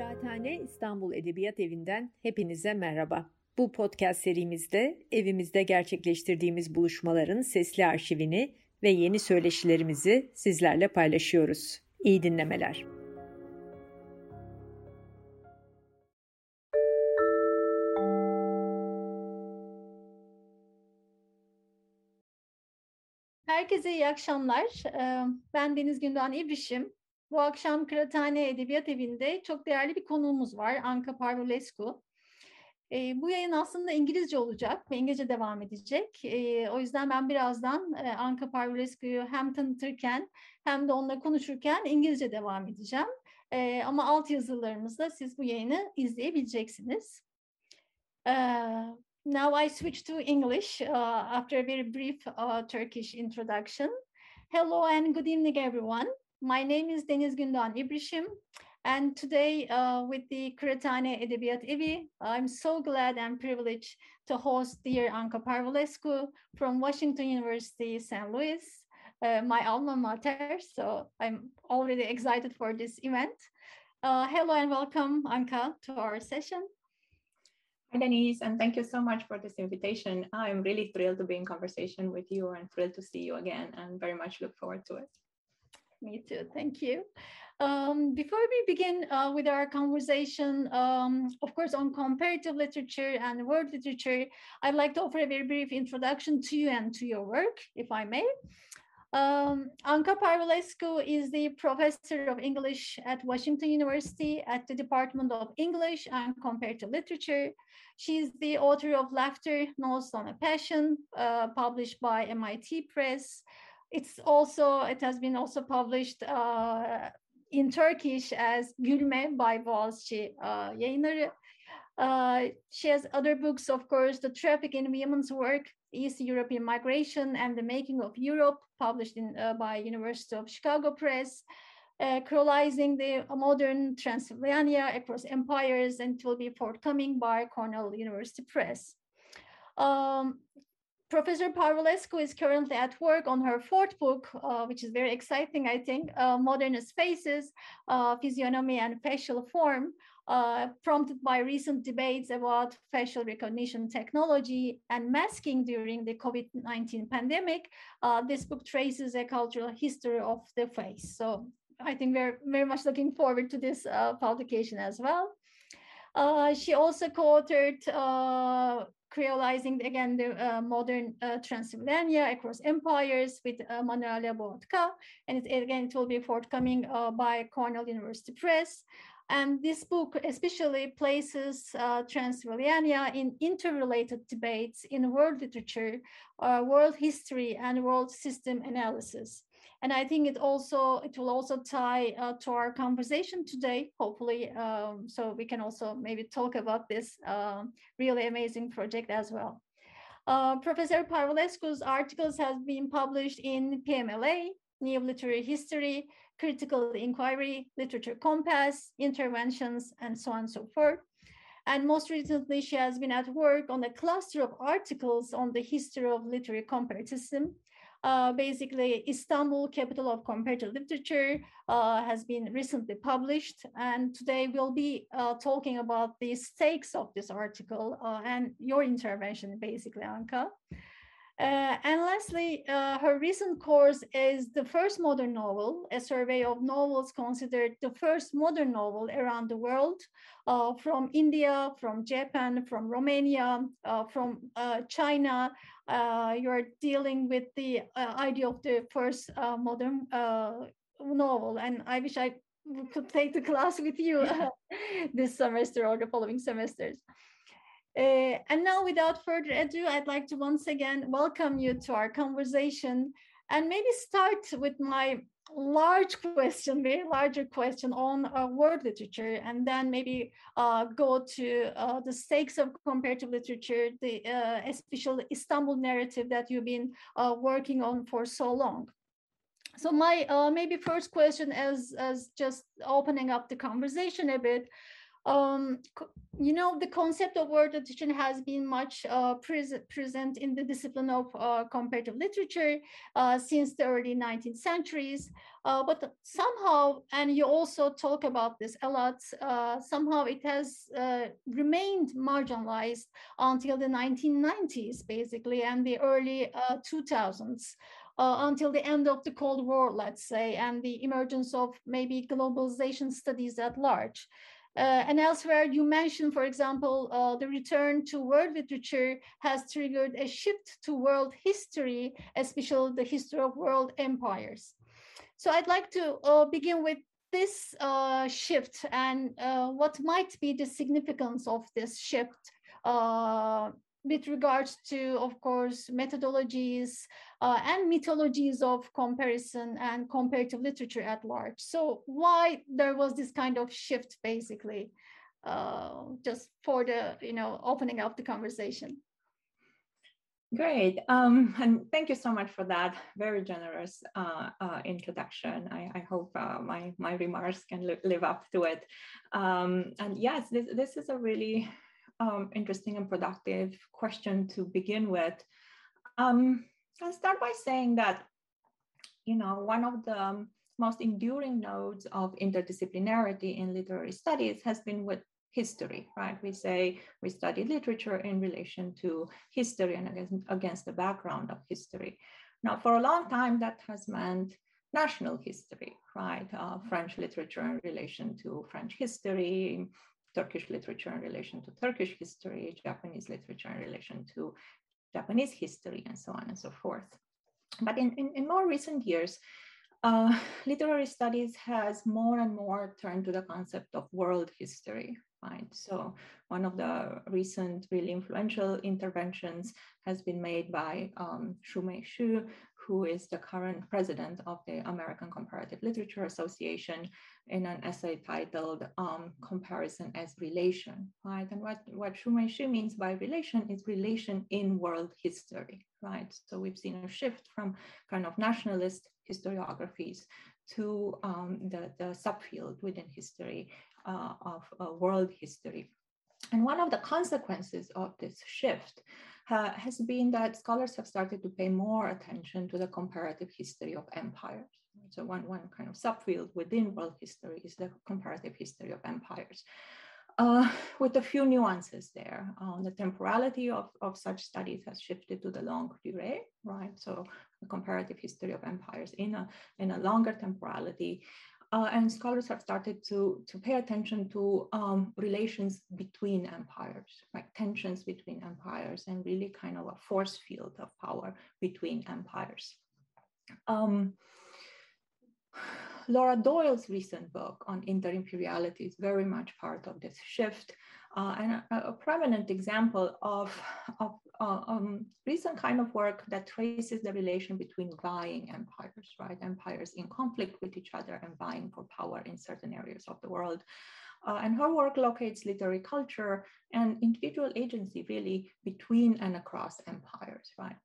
Kıraathane İstanbul Edebiyat Evi'nden hepinize merhaba. Bu podcast serimizde evimizde gerçekleştirdiğimiz buluşmaların sesli arşivini ve yeni söyleşilerimizi sizlerle paylaşıyoruz. İyi dinlemeler. Herkese iyi akşamlar. Ben Deniz Gündoğan İbrişim. Bu akşam Kıraathane Edebiyat Evi'nde çok değerli bir konuğumuz var. Anka Parvulescu. bu yayın aslında İngilizce olacak ve İngilizce devam edecek. o yüzden ben birazdan Anka Parvulescu'yu hem tanıtırken hem de onunla konuşurken İngilizce devam edeceğim. ama alt yazılarımızda siz bu yayını izleyebileceksiniz. now I switch to English uh, after a very brief uh, Turkish introduction. Hello and good evening, everyone. My name is Deniz Gündoğan İbrişim, and today uh, with the Kıraathane Edebiyat Evi, I'm so glad and privileged to host dear Anca Parvulescu from Washington University, St. Louis, uh, my alma mater, so I'm already excited for this event. Uh, hello and welcome, Anca, to our session. Hi, Denise, and thank you so much for this invitation. I'm really thrilled to be in conversation with you and thrilled to see you again and very much look forward to it. Me too, thank you. Um, before we begin uh, with our conversation, um, of course, on comparative literature and world literature, I'd like to offer a very brief introduction to you and to your work, if I may. Um, Anca Parvulescu is the professor of English at Washington University at the Department of English and Comparative Literature. She's the author of Laughter, Notes on a Passion, uh, published by MIT Press. It's also, it has been also published uh, in Turkish as Gülme by Boğaziçi uh, Yayınları. Uh, she has other books, of course, The Traffic in Women's Work, East European Migration and the Making of Europe, published in, uh, by University of Chicago Press, uh, the modern Transylvania across empires, and it will be forthcoming by Cornell University Press. Um, Professor Parvulescu is currently at work on her fourth book, uh, which is very exciting, I think, uh, Modernist Faces, uh, Physiognomy and Facial Form, uh, prompted by recent debates about facial recognition technology and masking during the COVID-19 pandemic. Uh, this book traces a cultural history of the face. So I think we're very much looking forward to this uh, publication as well. Uh, she also co-authored uh, creolizing again the uh, modern uh, Transylvania across empires with uh, Manuela Boatcă, and it, again it will be forthcoming by Cornell University Press. And this book especially places uh, Transylvania in interrelated debates in world literature, uh, world history, and world system analysis. And I think it also it will also tie uh, to our conversation today, hopefully, um, so we can also maybe talk about this um, really amazing project as well. Uh, Professor Parvulescu's articles have been published in PMLA, New Literary History, critical inquiry, literature compass, interventions, and so on and so forth. And most recently, she has been at work on a cluster of articles on the history of literary comparativism. Uh, basically, Istanbul, capital of comparative literature, uh, has been recently published. And today we'll be uh, talking about the stakes of this article uh, and your intervention, basically, Anca. Uh, and lastly, uh, her recent course is the first modern novel, a survey of novels considered the first modern novel around the world, uh, from India, from Japan, from Romania, uh, from uh, China. Uh, you're dealing with the idea of the first modern novel, and I wish I could take the class with you this semester or the following semesters. Uh, and now, without further ado, I'd like to once again welcome you to our conversation and maybe start with my large question, very larger question on uh, world literature, and then maybe uh, go to uh, the stakes of comparative literature, the uh, especially Istanbul narrative that you've been uh, working on for so long. So my uh, maybe first question as, as just opening up the conversation a bit, um, you know, the concept of world literature has been much uh, pres present in the discipline of uh, comparative literature uh, since the early 19th centuries. Uh, but somehow, and you also talk about this a lot, uh, somehow it has uh, remained marginalized until the 1990s, basically, and the early 2000s. until the end of the Cold War, let's say, and the emergence of maybe globalization studies at large. Uh, and elsewhere, you mentioned, for example, uh, the return to world literature has triggered a shift to world history, especially the history of world empires. So I'd like to uh, begin with this uh, shift and uh, what might be the significance of this shift uh, with regards to, of course, methodologies uh, and mythologies of comparison and comparative literature at large. So why there was this kind of shift, basically, uh, just for the, you know, opening up the conversation. Great, um, and thank you so much for that very generous uh, uh, introduction. I, I hope uh, my my remarks can li live up to it. Um, and yes, this this is a really um, interesting and productive question to begin with. Um, I'll start by saying that, you know, one of the most enduring nodes of interdisciplinarity in literary studies has been with history, right? We say we study literature in relation to history and against, against the background of history. Now, for a long time, that has meant national history, right? Uh, French literature in relation to French history, Turkish literature in relation to Turkish history, Japanese literature in relation to Japanese history, and so on and so forth. But in, in, in more recent years, uh, literary studies has more and more turned to the concept of world history, right? So one of the recent really influential interventions has been made by um, Shumei Shih, who is the current president of the American Comparative Literature Association, in an essay titled um, Comparison as Relation, right? And what, what Shumei means by relation is relation in world history, right? So we've seen a shift from kind of nationalist historiographies to um, the, the subfield within history uh, of uh, world history. And one of the consequences of this shift uh, has been that scholars have started to pay more attention to the comparative history of empires. So one, one kind of subfield within world history is the comparative history of empires. Uh, with a few nuances there. Uh, the temporality of, of such studies has shifted to the longue durée, right? So the comparative history of empires in a, in a longer temporality. Uh, and scholars have started to, to pay attention to um, relations between empires, like tensions between empires, and really kind of a force field of power between empires. Um, Laura Doyle's recent book on interimperiality is very much part of this shift uh, and a, a, prominent example of, of uh, um, recent kind of work that traces the relation between vying empires, right? Empires in conflict with each other and vying for power in certain areas of the world. Uh, and her work locates literary culture and individual agency really between and across empires, right?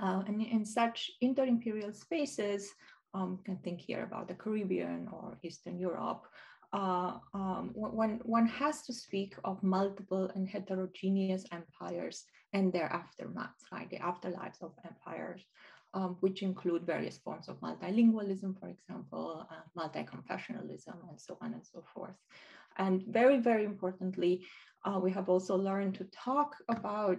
Uh, and in such inter-imperial spaces, um, can think here about the Caribbean or Eastern Europe, uh, um, one, one has to speak of multiple and heterogeneous empires and their aftermaths, right? The afterlives of empires, um, which include various forms of multilingualism, for example, uh, multi-confessionalism, and so on and so forth. And very, very importantly, uh, we have also learned to talk about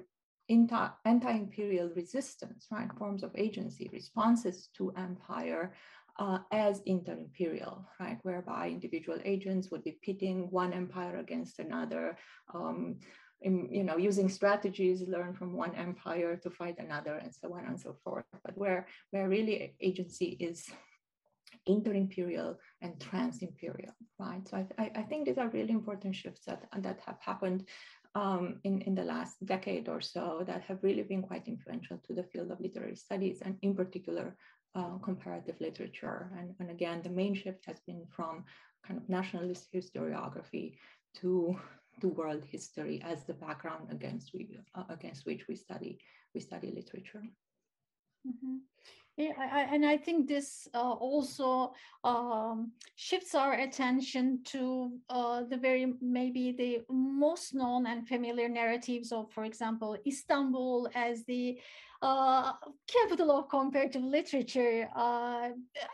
anti-imperial resistance, right? Forms of agency, responses to empire uh, as inter-imperial, right? Whereby individual agents would be pitting one empire against another, um, in, you know, using strategies learned from one empire to fight another and so on and so forth. But where, where really agency is inter-imperial and trans-imperial, right? So I, I, think these are really important shifts that, that have happened um, in, in the last decade or so that have really been quite influential to the field of literary studies and in particular uh, comparative literature. And, and again, the main shift has been from kind of nationalist historiography to to world history as the background against we uh, against which we study we study literature. Mm-hmm. Yeah, I, and I think this uh, also um, shifts our attention to uh, the very maybe the most known and familiar narratives of, for example, Istanbul as the uh, capital of comparative literature. Uh,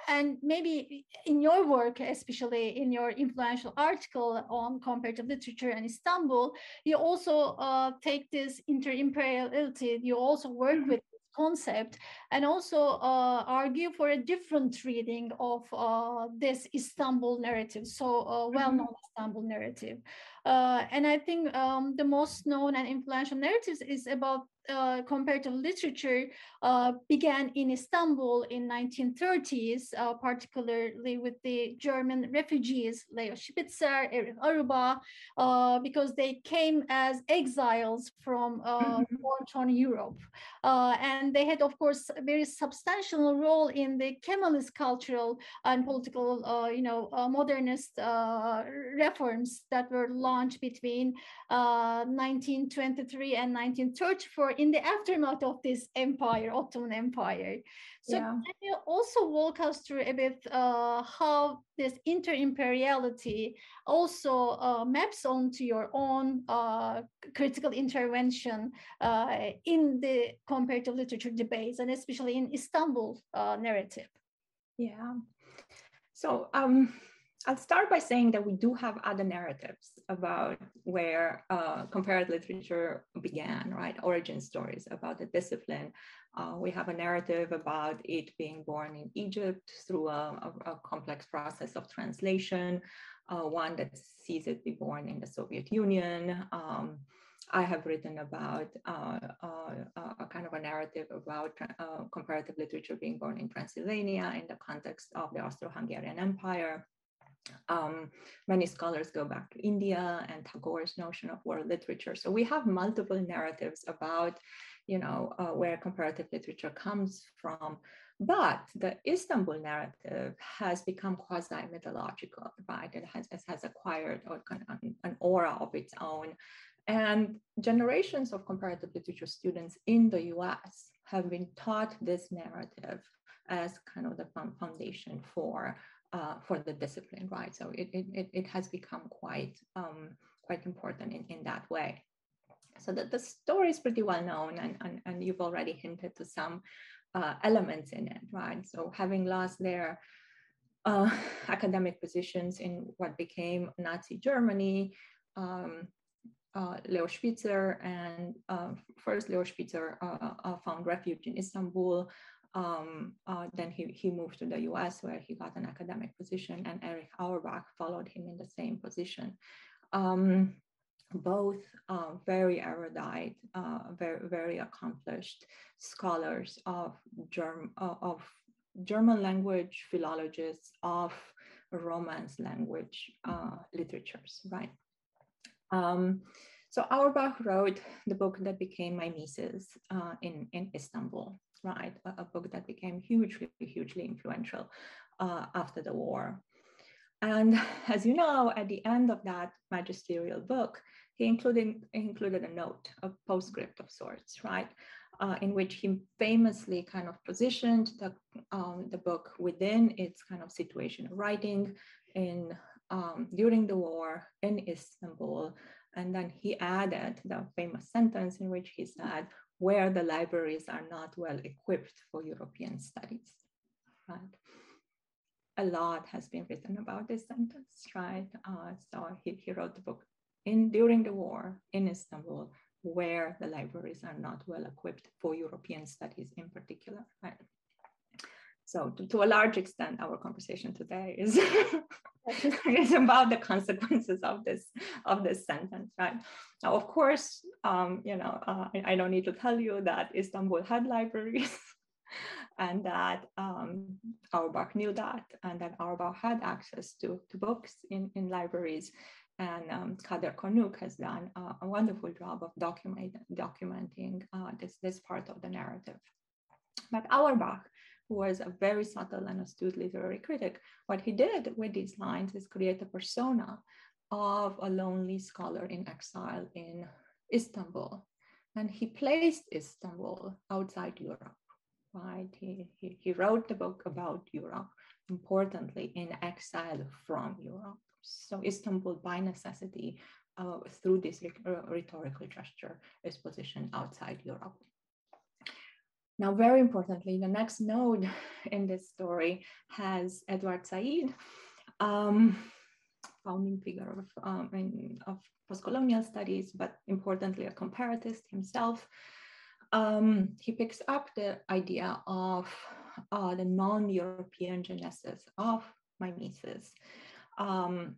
and maybe in your work, especially in your influential article on comparative literature and Istanbul, you also uh, take this inter-imperiality, you also work mm-hmm. with concept and also uh, argue for a different reading of uh, this Istanbul narrative, so uh, well-known mm-hmm. Istanbul narrative. Uh, and I think um, the most known and influential narratives is about uh, comparative literature uh, began in Istanbul in 1930s, uh, particularly with the German refugees, Leo Spitzer, Erich Auerbach, uh, because they came as exiles from uh, mm-hmm. war-torn Europe. Uh, and they had, of course, a very substantial role in the Kemalist cultural and political, you know, modernist reforms that were launched between 1923 and 1934 in the aftermath of this empire, Ottoman Empire. So yeah. can you also walk us through a bit uh, how this inter-imperiality also uh, maps onto your own uh, critical intervention uh, in the comparative literature debates, and especially in Istanbul uh, narrative? Yeah. So um, I'll start by saying that we do have other narratives about where uh, comparative literature began, right? Origin stories about the discipline. Uh, we have a narrative about it being born in Egypt through a, a, a complex process of translation, uh, one that sees it be born in the Soviet Union. Um, I have written about uh, uh, a kind of a narrative about uh, comparative literature being born in Transylvania in the context of the Austro-Hungarian Empire. Um, many scholars go back to India and Tagore's notion of world literature. So we have multiple narratives about, you know, uh, where comparative literature comes from. But the Istanbul narrative has become quasi-mythological, right? It has, it has acquired an aura of its own. And generations of comparative literature students in the US have been taught this narrative as kind of the foundation for uh, for the discipline, right? So it, it, it has become quite, um, quite important in, in that way. So the, the story is pretty well known and, and, and you've already hinted to some uh, elements in it, right? So having lost their uh, academic positions in what became Nazi Germany, um, uh, Leo Spitzer and uh, first Leo Spitzer uh, uh, found refuge in Istanbul um, uh, then he, he moved to the US where he got an academic position and Erich Auerbach followed him in the same position. Um, both uh, very erudite, uh, very, very accomplished scholars of, Germ- uh, of German language, philologists of Romance language uh, literatures, right? Um, so Auerbach wrote the book that became Mimesis uh, in, in Istanbul right? A, a book that became hugely, hugely influential uh, after the war. And as you know, at the end of that magisterial book, he included, included a note, a postscript of sorts, right? Uh, in which he famously kind of positioned the, um, the book within its kind of situation of writing in um, during the war in Istanbul. And then he added the famous sentence in which he said, where the libraries are not well equipped for European studies. Right? A lot has been written about this sentence, right? Uh, so he, he wrote the book in during the war in Istanbul, where the libraries are not well equipped for European studies in particular, right? So to, to a large extent, our conversation today is, is about the consequences of this of this sentence, right? Now, of course, um, you know, uh, I, I, don't need to tell you that Istanbul had libraries and that um, Auerbach knew that and that Auerbach had access to, to books in, in libraries. And um, Kader Konuk has done uh, a wonderful job of document, documenting uh, this, this part of the narrative. But Auerbach who was a very subtle and astute literary critic, what he did with these lines is create a persona of a lonely scholar in exile in Istanbul. And he placed Istanbul outside Europe, right? He, he, he wrote the book about Europe, importantly, in exile from Europe. So Istanbul, by necessity, uh, through this rhetorical gesture, is positioned outside Europe. Now, very importantly, the next node in this story has Edward Said, um, founding figure of, um, in, of postcolonial studies, but importantly, a comparatist himself. Um, he picks up the idea of uh, the non-European genesis of mimesis. Um,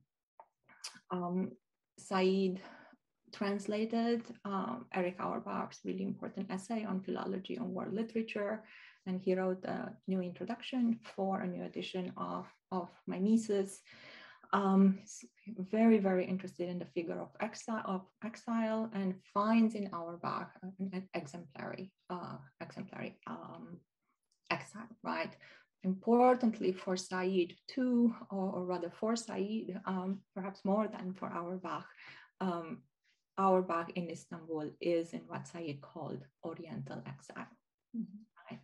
um, Said translated um, Erich Auerbach's really important essay on philology and world literature, and he wrote a new introduction for a new edition of, of Mimesis. Um, very, very interested in the figure of exile, of exile and finds in Auerbach an exemplary, uh, exemplary um, exile, right? Importantly for Said too, or, or rather for Said, um, perhaps more than for Auerbach, um, Auerbach in Istanbul is in what Said called Oriental exile. Mm-hmm. Right?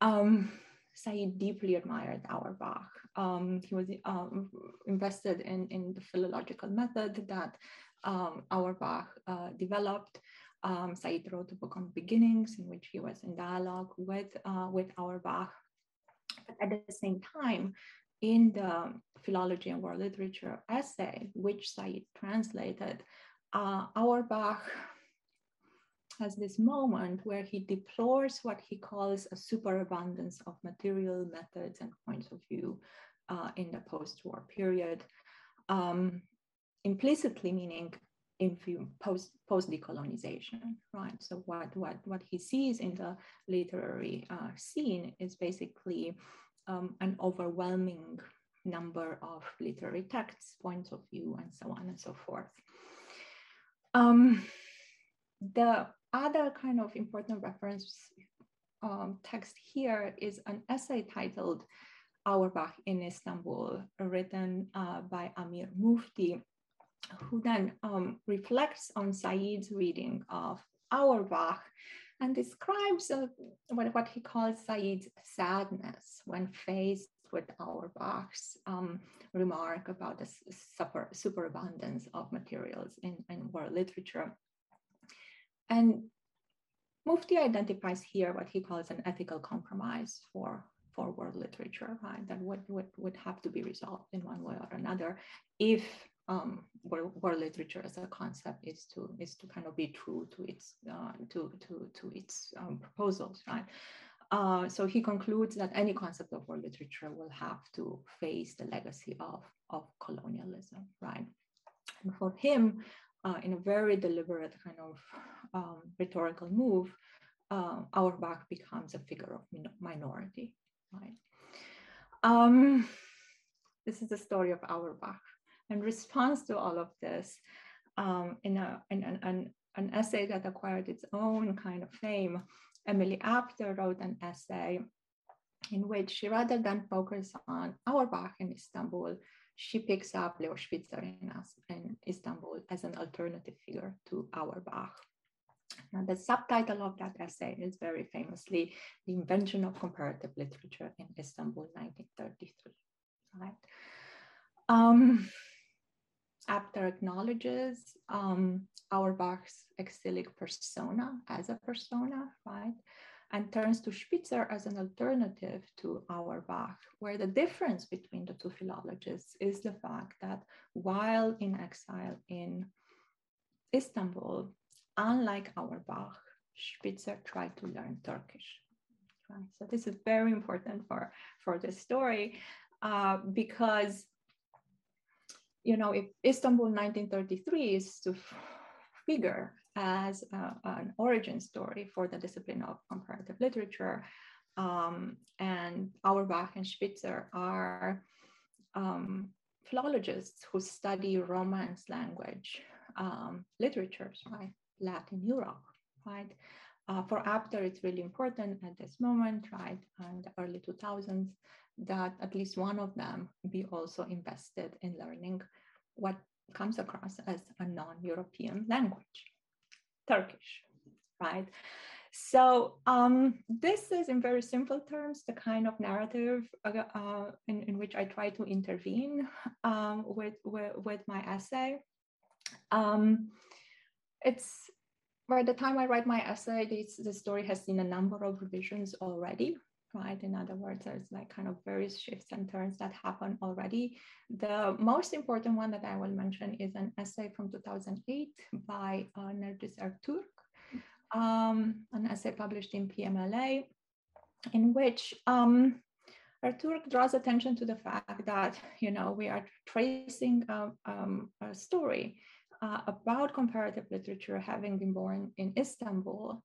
Um, Said deeply admired Auerbach. Um, he was um, invested in, in the philological method that um, Auerbach uh, developed. Um, Said wrote a book on beginnings in which he was in dialogue with, uh, with Auerbach. But at the same time, in the philology and world literature essay, which Said translated, uh, Auerbach has this moment where he deplores what he calls a superabundance of material methods and points of view uh, in the post-war period, um, implicitly meaning in post post decolonization, right? So what what what he sees in the literary uh, scene is basically um, an overwhelming number of literary texts, points of view, and so on and so forth. Um, the other kind of important reference um, text here is an essay titled Auerbach in Istanbul, written uh, by Amir Mufti, who then um, reflects on Said's reading of Auerbach and describes uh, what, what he calls Said's sadness when faced with Auerbach's um, remark about the super, superabundance of materials in, in world literature. And Mufti identifies here what he calls an ethical compromise for, for world literature, right? That would, would, would have to be resolved in one way or another if um, world, world literature as a concept is to is to kind of be true to its uh, to to to its um, proposals, right? Uh, so he concludes that any concept of world literature will have to face the legacy of, of colonialism, right? And for him, uh, in a very deliberate kind of um, rhetorical move, uh, Auerbach becomes a figure of min minority, right? Um, this is the story of Auerbach. In response to all of this, um, in, a, in an, an, an essay that acquired its own kind of fame, Emily Apter wrote an essay in which she, rather than focus on Auerbach in Istanbul, she picks up Leo Spitzer in, in Istanbul as an alternative figure to Auerbach. Now, the subtitle of that essay is very famously The Invention of Comparative Literature in Istanbul, 1933. Right? Um, Apter acknowledges um, Auerbach's exilic persona as a persona, right? And turns to Spitzer as an alternative to Auerbach, where the difference between the two philologists is the fact that while in exile in Istanbul, unlike Auerbach, Spitzer tried to learn Turkish. Right? So this is very important for, for the story uh, because you know, if Istanbul 1933 is to figure as an origin story for the discipline of comparative literature, um, and Auerbach and Spitzer are um, philologists who study Romance language um, literatures, right? Latin Europe, right? Uh, for Apter, it's really important at this moment, right, and the early 2000s, that at least one of them be also invested in learning what comes across as a non-European language, Turkish, right? So um, this is, in very simple terms, the kind of narrative uh, uh, in, in which I try to intervene um, with, with, with my essay. Um, it's by the time I write my essay, this, the story has seen a number of revisions already right? In other words, there's like kind of various shifts and turns that happen already. The most important one that I will mention is an essay from 2008 by uh, Nergis Erturk, um, an essay published in PMLA, in which um, Erturk draws attention to the fact that, you know, we are tracing a, um, a story uh, about comparative literature having been born in Istanbul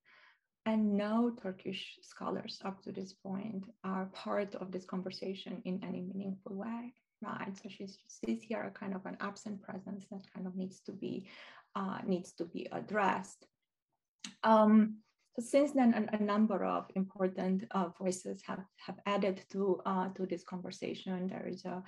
and no Turkish scholars up to this point are part of this conversation in any meaningful way, right? So she's sees here a kind of an absent presence that kind of needs to be uh, needs to be addressed. Um, so since then, a, a number of important uh, voices have have added to uh, to this conversation. There is a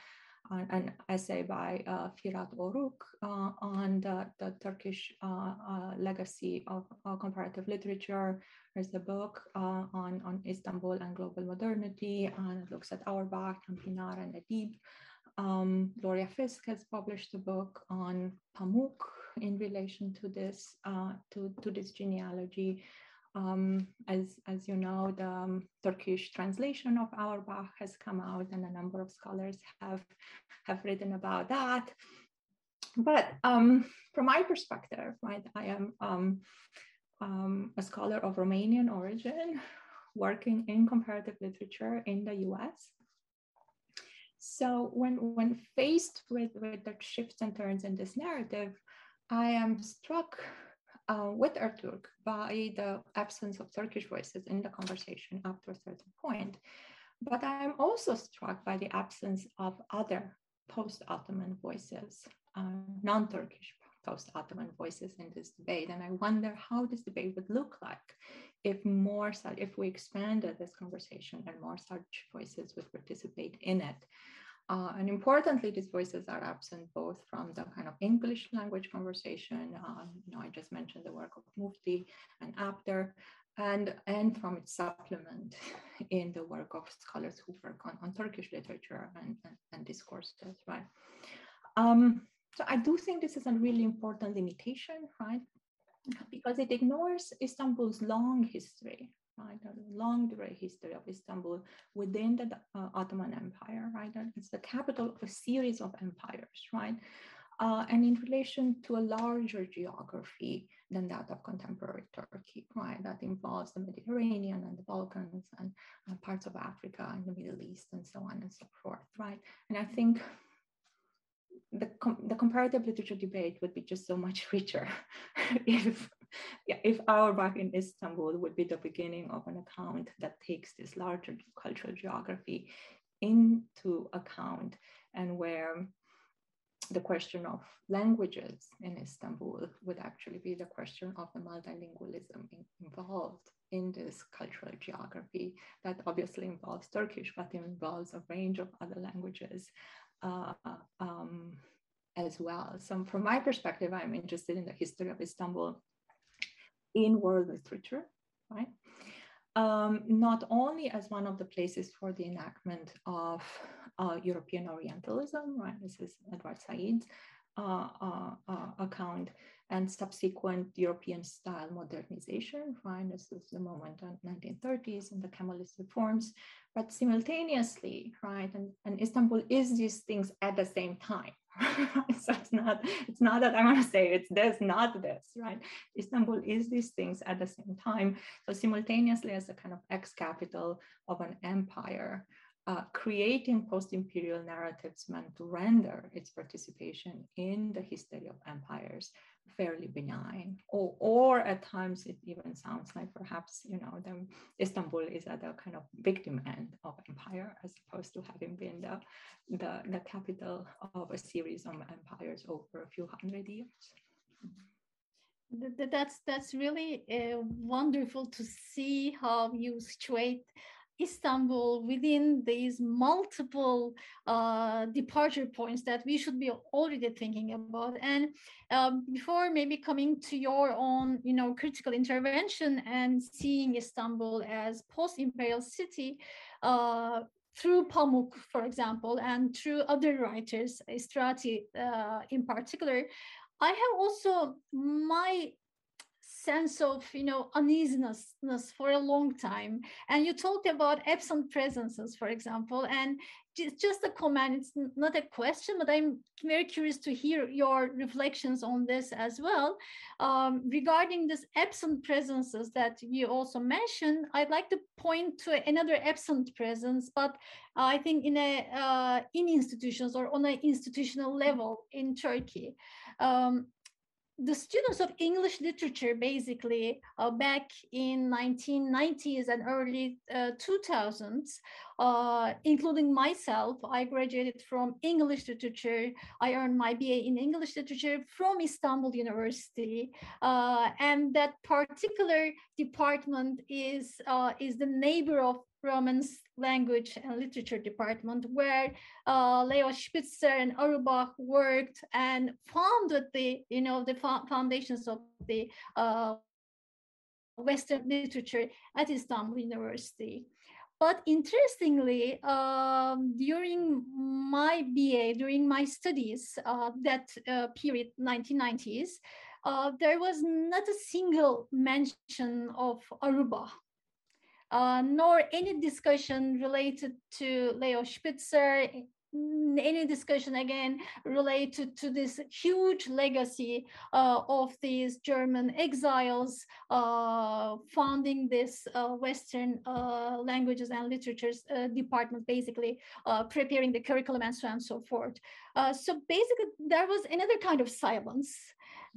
an essay by uh, Firat Oruc uh, on the, the Turkish uh, legacy of comparative literature. There's a book on, on Istanbul and global modernity, and it looks at Auerbach and Pinar and Adib. Um, Gloria Fisk has published a book on Pamuk in relation to this, to, to this genealogy. Um, as, as you know, the um, Turkish translation of Auerbach has come out and a number of scholars have, have written about that. But um, from my perspective, right, I am um, um, a scholar of Romanian origin working in comparative literature in the US. So when, when faced with, with the shifts and turns in this narrative, I am struck uh, with Erturk by the absence of Turkish voices in the conversation up to a certain point. But I'm also struck by the absence of other post-Ottoman voices, uh, non-Turkish post-Ottoman voices in this debate. And I wonder how this debate would look like if more, if we expanded this conversation and more such voices would participate in it. Uh, and importantly, these voices are absent both from the kind of English language conversation, uh, you know, I just mentioned the work of Mufti and Apter, and, and from its supplement in the work of scholars who work on, on Turkish literature and, and, and discourses, right? Um, so I do think this is a really important limitation, right? Because it ignores Istanbul's long history, right? A long history of Istanbul within the uh, Ottoman Empire, right? It's the capital of a series of empires, right? Uh, and in relation to a larger geography than that of contemporary Turkey, right? That involves the Mediterranean and the Balkans and uh, parts of Africa and the Middle East and so on and so forth, right? And I think the, com the comparative literature debate would be just so much richer if yeah, if Auerbach in Istanbul would be the beginning of an account that takes this larger cultural geography into account and where the question of languages in Istanbul would actually be the question of the multilingualism in, involved in this cultural geography that obviously involves Turkish, but it involves a range of other languages uh, um, as well. So from my perspective, I'm interested in the history of Istanbul in world literature, right? Um, not only as one of the places for the enactment of uh, European Orientalism, right? This is Edward Said's Uh, uh, uh, account, and subsequent European style modernization, right? This is the moment in 1930s and the Kemalist reforms, but simultaneously, right? And, and Istanbul is these things at the same time, so it's not it's not that I want to say it's this, not this, right? Istanbul is these things at the same time. So simultaneously as a kind of ex-capital of an empire, uh, creating post-imperial narratives meant to render its participation in the history of empires fairly benign. Or, or at times it even sounds like perhaps you know the istanbul is at the kind of victim end of empire as opposed to having been the, the, the capital of a series of empires over a few hundred years. That's that's really uh, wonderful to see how you situate Istanbul within these multiple uh, departure points that we should be already thinking about. And um, before maybe coming to your own, you know, critical intervention and seeing Istanbul as post-imperial city, uh, through Pamuk, for example, and through other writers, Istrati uh, in particular, I have also my sense of you know uneasiness for a long time. And you talked about absent presences for example and just a comment it's not a question but i'm very curious to hear your reflections on this as well. Um, regarding this absent presences that you also mentioned i'd like to point to another absent presence but i think in a uh, in institutions or on an institutional level in turkey. Um, the students of English literature, basically, uh, back in 1990s and early uh, 2000s, uh, including myself, I graduated from English literature. I earned my BA in English literature from Istanbul University, uh, and that particular department is uh, is the neighbor of Romance Language and Literature Department, where uh, Leo Spitzer and Auerbach worked and founded the, you know, the foundations of the uh, Western literature at Istanbul University. But interestingly, um, during my BA, during my studies, uh, that uh, period, 1990s, uh, there was not a single mention of Auerbach uh, nor any discussion related to Leo Spitzer, any discussion again related to this huge legacy uh, of these German exiles uh, founding this uh, Western uh, languages and literatures uh, department, basically uh, preparing the curriculum and so on and so forth. so basically, there was another kind of silence,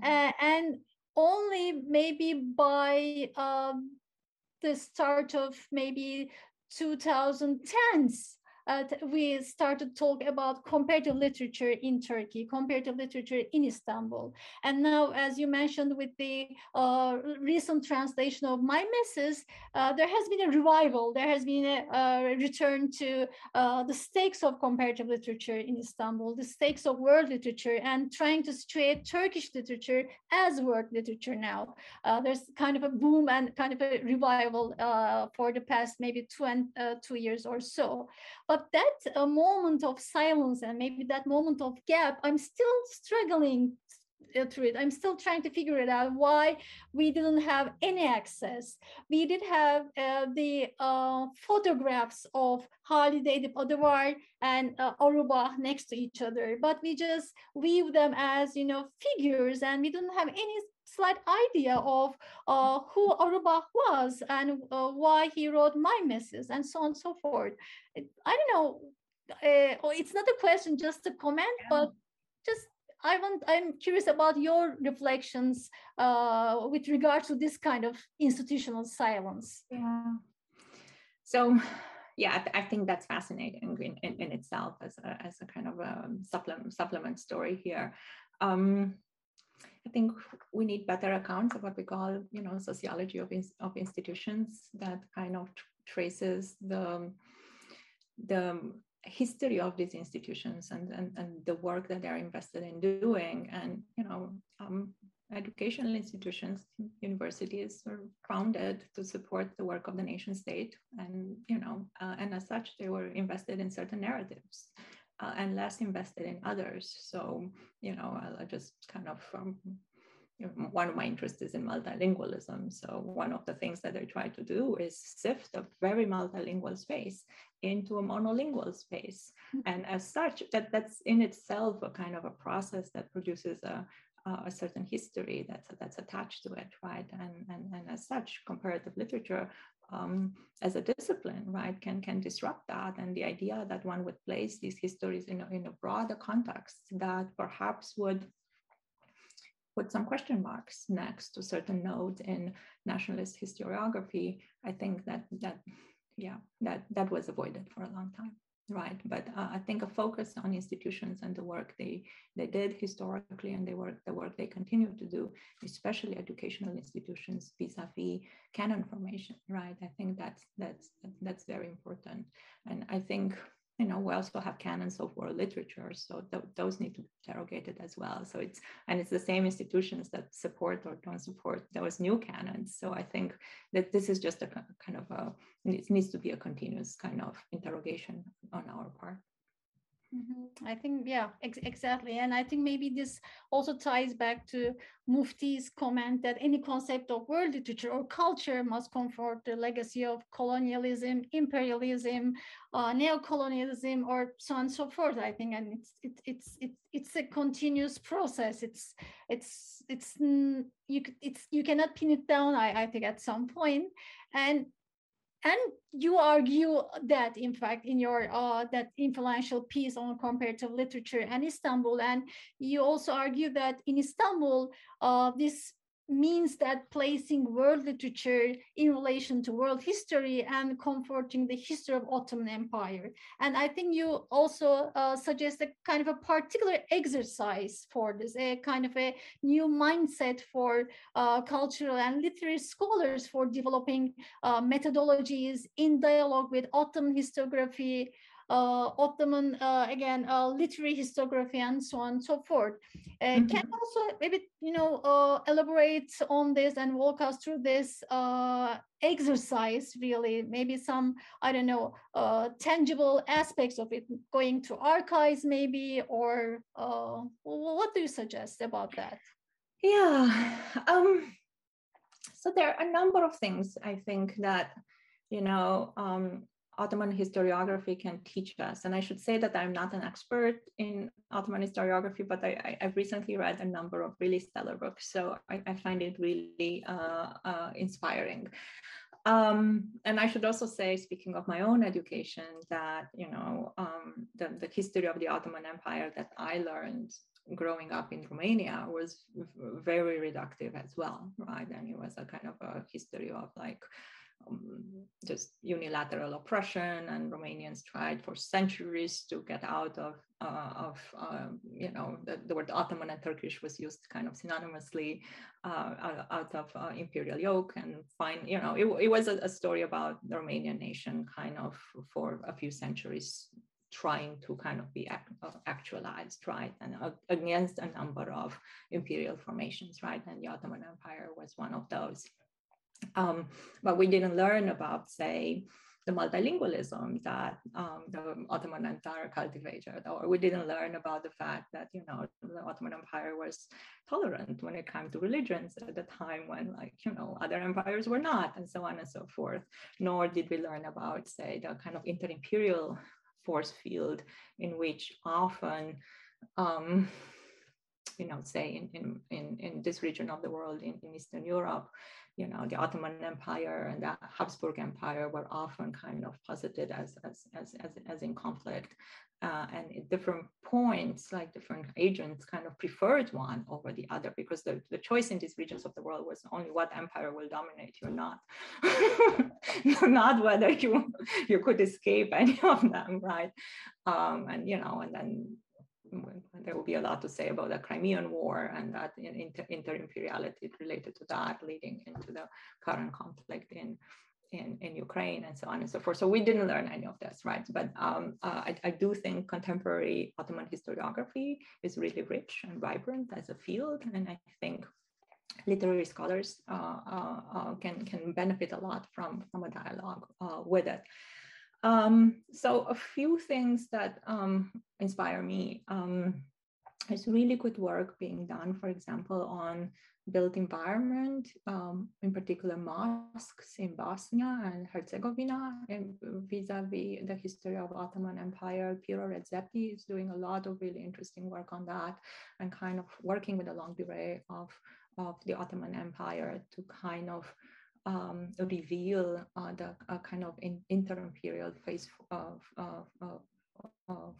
mm-hmm. and only maybe by the start of maybe 2010s uh, we started to talk about comparative literature in Turkey, comparative literature in Istanbul. And now, as you mentioned with the uh, recent translation of Mimesis, uh, there has been a revival. There has been a, return to uh, the stakes of comparative literature in Istanbul, the stakes of world literature, and trying to situate Turkish literature as world literature now. Uh, there's kind of a boom and kind of a revival uh, for the past maybe two and two years or so. But that uh, moment of silence and maybe that moment of gap, I'm still struggling uh, through it. I'm still trying to figure it out why we didn't have any access. We did have uh, the uh, photographs of Halide Edip Adıvar and uh, Auerbach next to each other, but we just weave them as you know figures, and we didn't have any slight idea of uh, who Auerbach was and uh, why he wrote Mimesis and so on and so forth. I don't know. Uh, it's not a question, just a comment, yeah. but just I want. I'm curious about your reflections uh, with regard to this kind of institutional silence. Yeah. So yeah, I think that's fascinating in, in, in, itself as a, as a kind of a supplement, supplement story here. Um, I think we need better accounts of what we call, you know, sociology of, in, of institutions that kind of traces the, the history of these institutions and, and, and the work that they're invested in doing. And, you know, um, educational institutions, universities are founded to support the work of the nation state. And, you know, uh, and as such, they were invested in certain narratives uh, and less invested in others. So, you know, I, just kind of um, you know, one of my interests is in multilingualism. So one of the things that I try to do is sift a very multilingual space into a monolingual space. Mm-hmm. And as such, that, that's in itself a kind of a process that produces a, a certain history that's that's attached to it, right? And, and and as such, comparative literature um, as a discipline, right, can can disrupt that. And the idea that one would place these histories in a, in a broader context that perhaps would put some question marks next to certain nodes in nationalist historiography, I think that that yeah that that was avoided for a long time. Right? But uh, I think a focus on institutions and the work they they did historically and the work the work they continue to do, especially educational institutions vis-a-vis canon formation, right? I think that's that's that's very important, and I think you know, we also have canons of world literature, so th- those need to be interrogated as well. So it's and it's the same institutions that support or don't support those new canons. So I think that this is just a kind of a it needs to be a continuous kind of interrogation on our part. Mm-hmm. I think, yeah, ex- exactly. And I think maybe this also ties back to Mufti's comment that any concept of world literature or culture must comfort the legacy of colonialism, imperialism, uh, neo-colonialism, or so on and so forth. I think, and it's it, it's it's it's a continuous process. It's it's it's you it's you cannot pin it down. I I think at some point, and and you argue that in fact in your uh, that influential piece on comparative literature and istanbul. And you also argue that in istanbul uh, this means that placing world literature in relation to world history and comforting the history of Ottoman Empire. And I think you also uh, suggest a kind of a particular exercise for this, a kind of a new mindset for uh, cultural and literary scholars for developing uh, methodologies in dialogue with Ottoman historiography, Ottoman, uh, again, uh, literary historiography and so on and so forth. Uh, mm-hmm. Can also maybe, you know, uh, elaborate on this and walk us through this uh, exercise, really, maybe some, I don't know, tangible aspects of it, going to archives maybe, or what do you suggest about that? Yeah, um, so there are a number of things I think that, you know, um, Ottoman historiography can teach us. And I should say that I'm not an expert in Ottoman historiography, but I, have recently read a number of really stellar books. So I, I find it really uh, uh, inspiring. Um, and I should also say, speaking of my own education, that you know um, the, the history of the Ottoman Empire that I learned growing up in Romania was very reductive as well, right? And it was a kind of a history of like um, just unilateral oppression, and Romanians tried for centuries to get out of uh, of um, you know the, the, word Ottoman and Turkish was used kind of synonymously uh, out of uh, imperial yoke. And find you know it, it was a, a, story about the Romanian nation kind of for a few centuries trying to kind of be act, uh, actualized right and against a number of imperial formations right? And the Ottoman Empire was one of those um, but we didn't learn about, say, the multilingualism that um, the Ottoman Empire cultivated, or we didn't learn about the fact that you know the Ottoman Empire was tolerant when it came to religions at the time when like you know other empires were not, and so on and so forth. Nor did we learn about say the kind of inter-imperial force field in which often um, you know, say in, in, in, this region of the world, in, in Eastern Europe, you know, the Ottoman Empire and the Habsburg Empire were often kind of posited as, as, as, as, as in conflict. Uh, and at different points, like different agents kind of preferred one over the other because the, the choice in these regions of the world was only what empire will dominate you or not, not whether you, you could escape any of them, right? Um, and, you know, and then there will be a lot to say about the Crimean War and that inter, inter-imperiality related to that, leading into the current conflict in, in, in Ukraine and so on and so forth. So we didn't learn any of this, right? But um, uh, I, I, do think contemporary Ottoman historiography is really rich and vibrant as a field, and I think literary scholars uh, uh, uh can can benefit a lot from from a dialogue uh, with it. Um, so a few things that um, inspire me. Um, there's really good work being done, for example, on built environment, um, in particular mosques in Bosnia and Herzegovina, and vis-a-vis the history of Ottoman Empire. Piro Rexhepi is doing a lot of really interesting work on that and kind of working with a longue durée of, of the Ottoman Empire to kind of um, reveal uh, the uh, kind of in, inter-imperial phase of,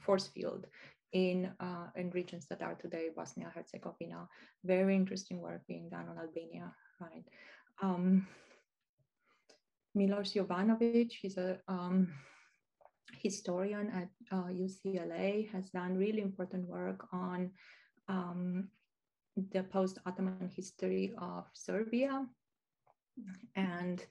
force field in uh, in regions that are today Bosnia Herzegovina. Very interesting work being done on Albania, right? Um, Milos Jovanovic, he's a um, historian at uh, UCLA, has done really important work on um, the post-Ottoman history of Serbia. And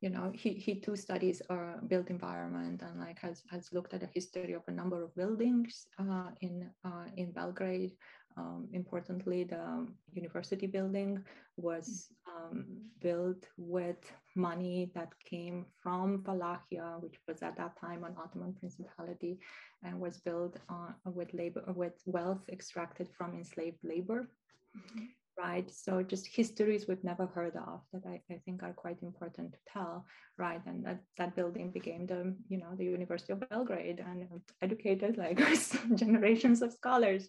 you know, he, he too studies uh, built environment and like has, has looked at the history of a number of buildings uh, in, uh, in Belgrade. Um, importantly, the university building was um, built with money that came from Wallachia, which was at that time an Ottoman principality, and was built uh, with labor with wealth extracted from enslaved labor. Mm-hmm right? So just histories we've never heard of that I, I, think are quite important to tell, right? And that, that building became the, you know, the University of Belgrade and educated like generations of scholars,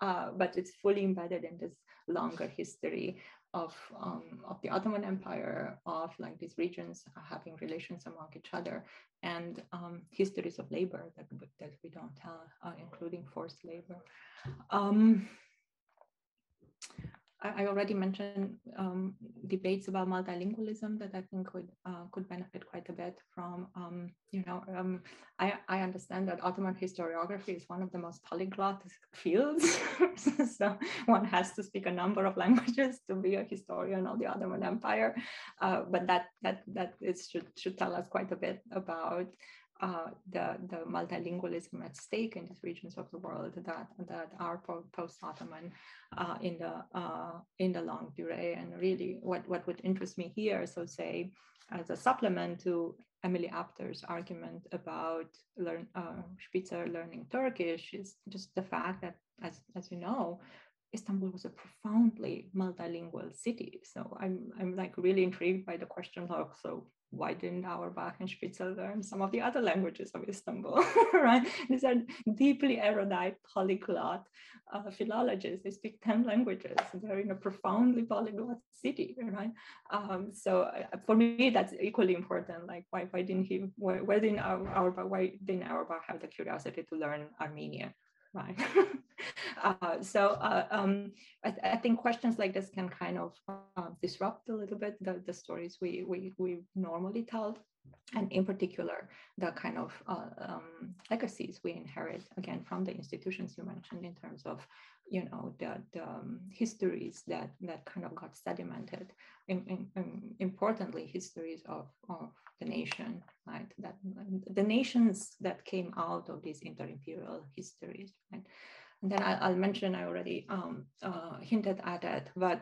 uh, but it's fully embedded in this longer history of, um, of the Ottoman Empire, of like these regions having relations among each other, and um, histories of labor that, that we don't tell, uh, including forced labor. Um, I already mentioned um, debates about multilingualism that I think could uh, could benefit quite a bit from. Um, you know, um, I I understand that Ottoman historiography is one of the most polyglot fields, so one has to speak a number of languages to be a historian of the Ottoman Empire. Uh, but that that that is should should tell us quite a bit about uh, the, the multilingualism at stake in these regions of the world that, that are post-Ottoman uh, in, the, uh, in the longue durée. And really what, what would interest me here, so say, as a supplement to Emily Apter's argument about learn, uh, Spitzer learning Turkish is just the fact that, as, as you know, Istanbul was a profoundly multilingual city. So I'm, I'm like really intrigued by the question of, so why didn't Auerbach and Spitzer learn some of the other languages of Istanbul, right? These are deeply erudite polyglot uh, philologists. They speak 10 languages. They're in a profoundly polyglot city, right? Um, so uh, for me, that's equally important. Like, why, why didn't he, why, why didn't Auerbach, why didn't Auerbach have the curiosity to learn Armenian, right? uh, so uh, um, I, th- I, think questions like this can kind of uh, disrupt a little bit the, the stories we, we, we normally tell. And in particular, the kind of uh, um, legacies we inherit again from the institutions you mentioned in terms of you know the, the um, histories that that kind of got sedimented. In, in, in importantly histories of, of the nation right? That the nations that came out of these inter-imperial histories right? And then I, will mention i already um, uh, hinted at it but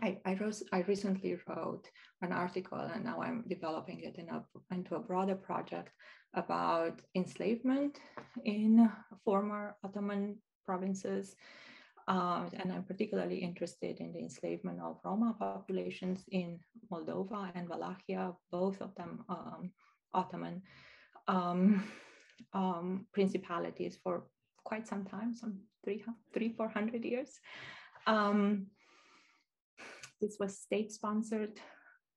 I, I, wrote, I recently wrote an article and now I'm developing it in a, into a broader project about enslavement in former Ottoman provinces. Uh, and I'm particularly interested in the enslavement of Roma populations in Moldova and Wallachia, both of them um, Ottoman um, um, principalities for quite some time, some three, three four hundred years. Um, this was state-sponsored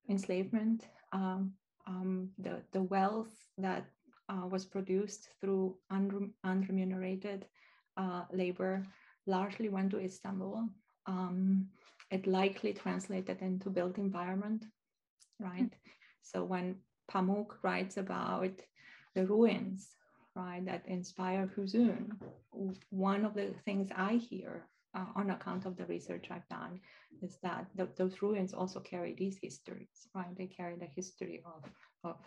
enslavement. Um, um, the, the wealth that uh, was produced through unremunerated uh, labor largely went to Istanbul. Um, it likely translated into built environment, right? So when Pamuk writes about the ruins, right, that inspire Huzun, one of the things I hear uh, on account of the research I've done is that th- those ruins also carry these histories, right? They carry the history of, of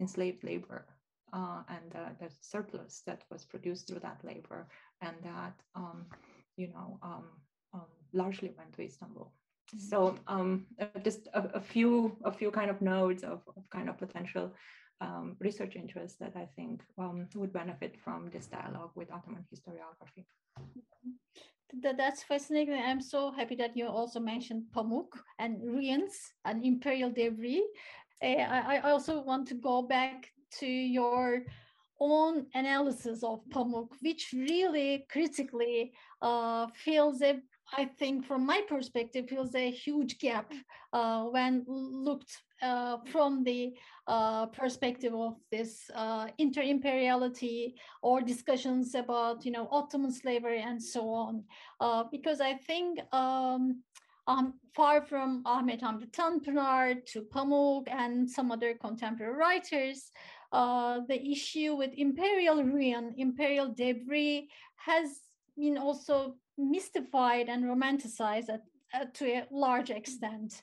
enslaved labor uh, and the surplus that was produced through that labor, and that um, you know um, um, largely went to Istanbul. Mm-hmm. So um, uh, just a, a, few a few kind of nodes of, of kind of potential um, research interests that I think um, would benefit from this dialogue with Ottoman historiography. That, that's fascinating. I'm so happy that you also mentioned Pamuk and ruins and imperial debris. Uh, I, I also want to go back to your own analysis of Pamuk, which really critically uh, feels a I think from my perspective feels a huge gap uh, when looked uh, from the uh, perspective of this uh, inter-imperiality or discussions about you know Ottoman slavery and so on. Uh, because I think um, um, far from Ahmet Hamdi Tanpınar to Pamuk and some other contemporary writers, uh, the issue with imperial ruin, imperial debris has been also mystified and romanticized at, at, to a large extent.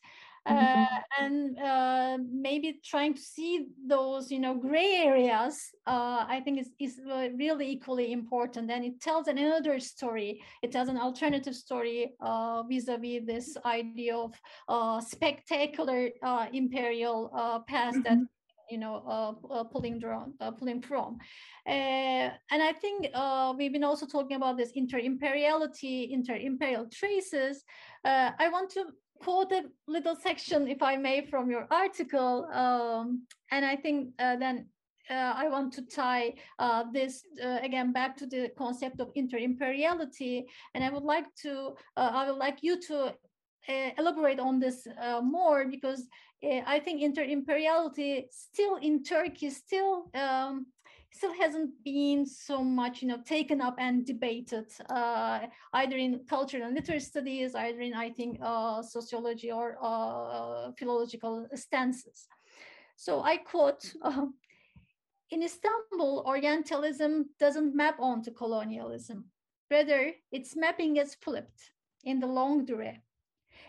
Uh, mm-hmm. and uh, maybe trying to see those you know gray areas uh, i think is, is really equally important and it tells another story it tells an alternative story uh, vis-a-vis this idea of uh, spectacular uh, imperial past mm-hmm. that you know uh, uh, pulling from uh, pulling from and i think we've been also talking about this inter-imperiality inter-imperial traces i want to quote a little section, if I may, from your article. Um, and I think uh, then uh, I want to tie uh, this uh, again back to the concept of inter-imperiality. And I would like to, uh, I would like you to uh, elaborate on this more because I think inter-imperiality still in Turkey still um, still hasn't been so much, you know, taken up and debated uh, either in cultural and literary studies, either in, I think, uh, sociology or uh, philological stances. So I quote, uh, in Istanbul, Orientalism doesn't map onto colonialism. Rather, its mapping is flipped in the longue durée.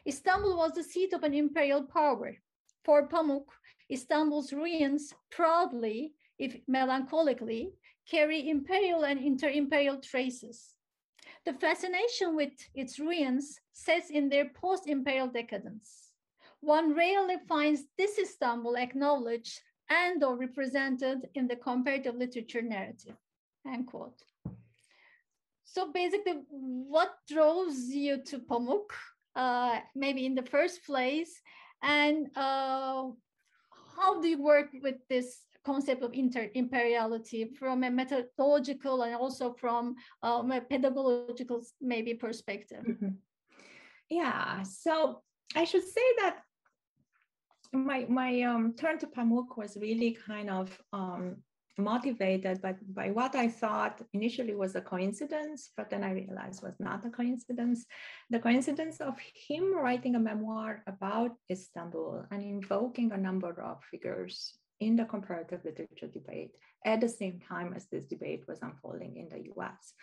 Istanbul was the seat of an imperial power. For Pamuk, Istanbul's ruins proudly if melancholically, carry imperial and inter-imperial traces. The fascination with its ruins sets in their post-imperial decadence. One rarely finds this Istanbul acknowledged and or represented in the comparative literature narrative, end quote. So basically, what draws you to Pamuk, uh, maybe in the first place, and uh, how do you work with this concept of inter-imperiality from a methodological and also from um, a pedagogical maybe perspective. Mm-hmm. Yeah, so I should say that my my um, turn to Pamuk was really kind of um, motivated by, by what I thought initially was a coincidence, but then I realized was not a coincidence. The coincidence of him writing a memoir about Istanbul and invoking a number of figures in the comparative literature debate at the same time as this debate was unfolding in the US.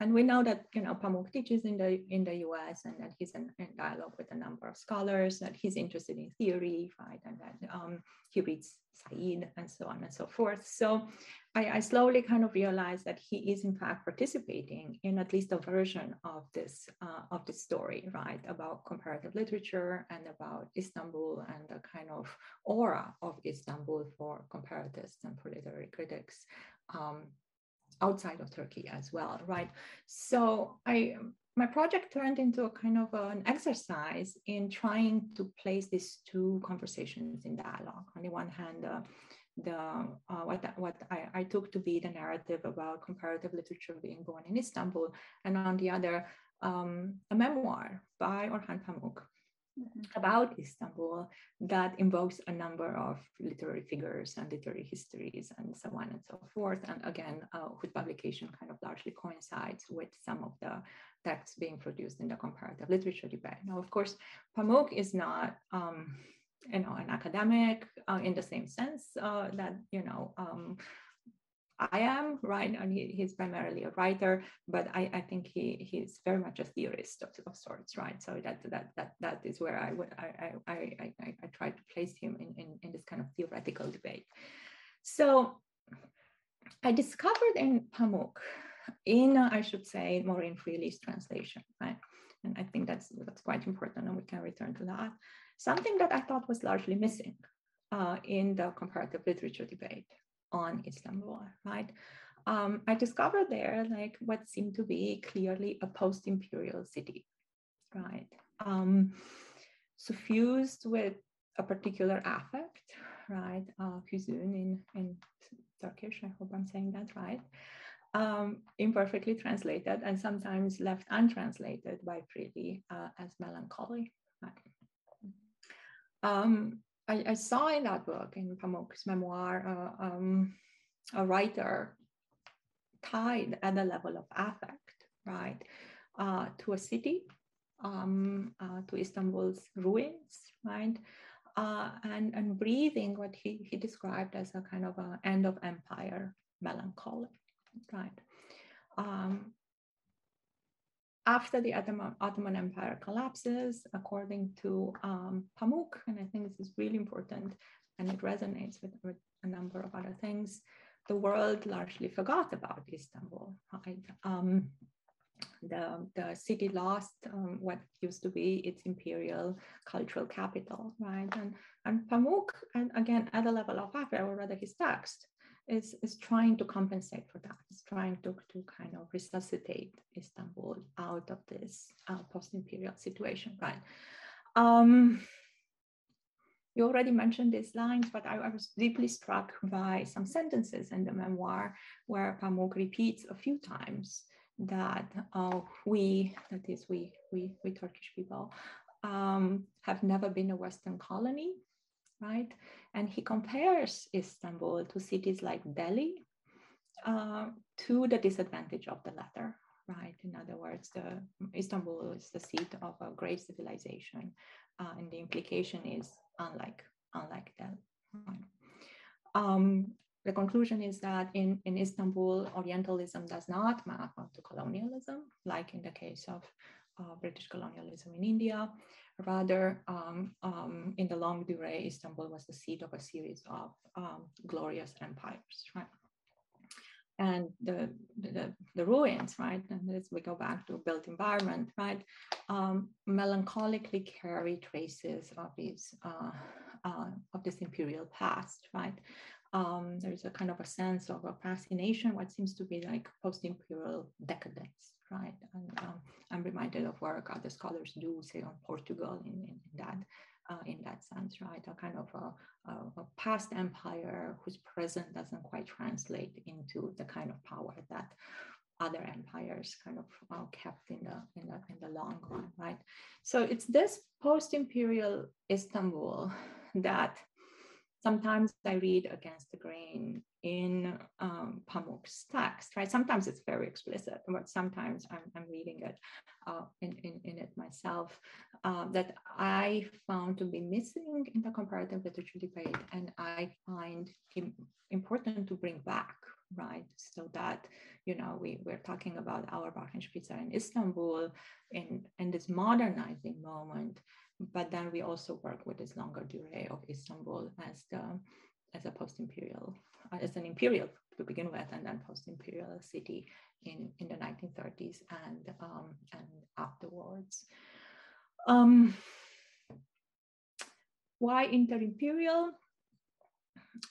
And we know that you know Pamuk teaches in the in the U.S. and that he's in, in dialogue with a number of scholars. That he's interested in theory, right? And that um, he reads Said and so on and so forth. So I, I, slowly kind of realized that he is in fact participating in at least a version of this uh, of this story, right? About comparative literature and about Istanbul and the kind of aura of Istanbul for comparatists and for literary critics. Um, outside of Turkey as well, right? So I my project turned into a kind of an exercise in trying to place these two conversations in dialogue. On the one hand, uh, the uh, what what I, I, took to be the narrative about comparative literature being born in Istanbul, and on the other, um, a memoir by Orhan Pamuk mm-hmm. about Istanbul that invokes a number of literary figures and literary histories and so on and so forth. And again, uh, whose publication kind of largely coincides with some of the texts being produced in the comparative literature debate. Now, of course, Pamuk is not um, you know, an academic uh, in the same sense uh, that, you know, um, I am, right? And he, he's primarily a writer, but I, I think he he's very much a theorist of, of sorts, right? So that that that that is where I would I I I, I, I try to place him in, in, in this kind of theoretical debate. So I discovered in Pamuk, in I should say Maureen Freely's translation, right? And I think that's that's quite important, and we can return to that. Something that I thought was largely missing uh, in the comparative literature debate on Istanbul, right? Um, I discovered there like what seemed to be clearly a post-imperial city, right? Um, suffused with a particular affect, right? Uh, in, in Turkish, I hope I'm saying that right. Um, imperfectly translated and sometimes left untranslated by Freely uh, as melancholy. Right? Um, I, I, saw in that book, in Pamuk's memoir, uh, um, a writer tied at the level of affect, right, uh, to a city, um, uh, to Istanbul's ruins, right, uh, and, and breathing what he, he described as a kind of an end of empire melancholy, right? Um, after the Ottoman, Empire collapses, according to um, Pamuk, and I think this is really important and it resonates with, with a number of other things, the world largely forgot about Istanbul. Right? Um, the, the city lost um, what used to be its imperial cultural capital, right? And, and Pamuk, and again, at the level of Afra, or rather his text, is, is trying to compensate for that. It's trying to, to kind of resuscitate Istanbul out of this uh, post-imperial situation, right? Um, you already mentioned these lines, but I, I, was deeply struck by some sentences in the memoir where Pamuk repeats a few times that uh, we, that is we, we, we Turkish people, um, have never been a Western colony, right? And he compares Istanbul to cities like Delhi uh, to the disadvantage of the latter, right? In other words, the, Istanbul is the seat of a great civilization, uh, and the implication is unlike unlike Delhi. Um, the conclusion is that in, in Istanbul, Orientalism does not map onto colonialism, like in the case of uh, British colonialism in India. Rather, um, um, in the longue durée, Istanbul was the seat of a series of um, glorious empires, right? And the, the, the, ruins, right? And as we go back to built environment, right? Um, melancholically carry traces of these uh, uh, of this imperial past, right? um, there's a kind of a sense of a fascination, what seems to be like post-imperial decadence, right? And um, I'm reminded of work other scholars do, say on Portugal in, in, in that uh, in that sense, right? A kind of a, a, a, past empire whose present doesn't quite translate into the kind of power that other empires kind of uh, kept in the, in the in the long run, right? So it's this post-imperial Istanbul that sometimes I read against the grain in um, Pamuk's text, right? Sometimes it's very explicit, but sometimes I'm, I'm reading it uh, in, in, in, it myself uh, that I found to be missing in the comparative literature debate and I find important to bring back, right? So that, you know, we, we're talking about Auerbach and Spitzer in Istanbul in, in this modernizing moment but then we also work with this longer durée of Istanbul as the as a post-imperial, uh, as an imperial to begin with, and then post-imperial city in, in the 1930s and um, and afterwards. Um, why inter-imperial?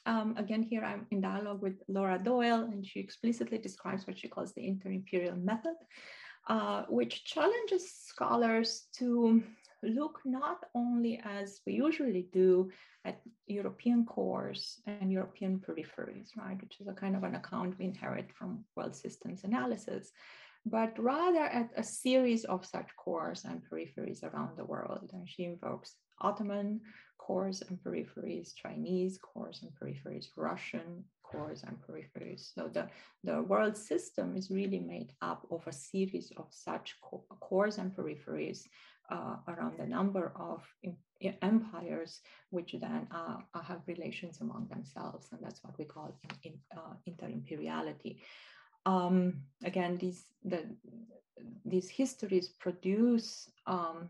Um, again, here I'm in dialogue with Laura Doyle, and she explicitly describes what she calls the inter-imperial method, uh, which challenges scholars to look not only as we usually do at European cores and European peripheries, right, which is a kind of an account we inherit from world systems analysis, but rather at a series of such cores and peripheries around the world. And she invokes Ottoman cores and peripheries, Chinese cores and peripheries, Russian cores and peripheries. So the, the world system is really made up of a series of such cores and peripheries uh, around the number of empires, which then uh, have relations among themselves. And that's what we call in, uh, inter-imperiality. Um, again, these, the, these histories produce um,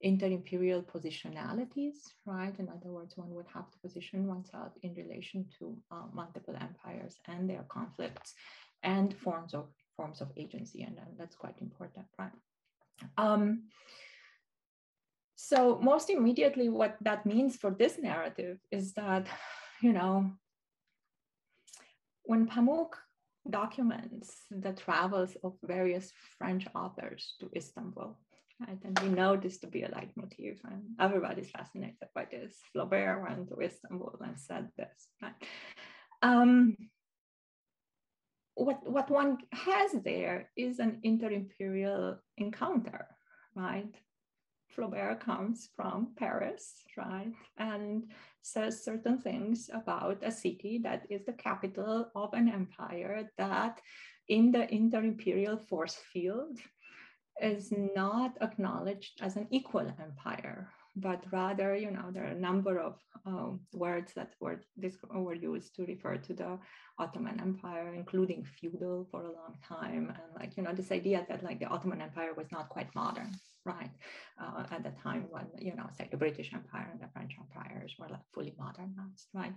inter-imperial positionalities, right? In other words, one would have to position oneself in relation to uh, multiple empires and their conflicts and forms of forms of agency, and, and that's quite important, right? Um, so most immediately, what that means for this narrative is that, you know, when Pamuk documents the travels of various French authors to Istanbul, right, and we know this to be a leitmotif, and everybody's fascinated by this. Flaubert went to Istanbul and said this, right? Um, what, what one has there is an inter-imperial encounter, right? Flaubert comes from Paris, right, and says certain things about a city that is the capital of an empire that in the inter-imperial force field is not acknowledged as an equal empire, but rather, you know, there are a number of um, words that were, this, were used to refer to the Ottoman Empire, including feudal for a long time. And like, you know, this idea that like the Ottoman Empire was not quite modern, right? Uh, at the time when, you know, say the British Empire and the French empires were like fully modernized, right?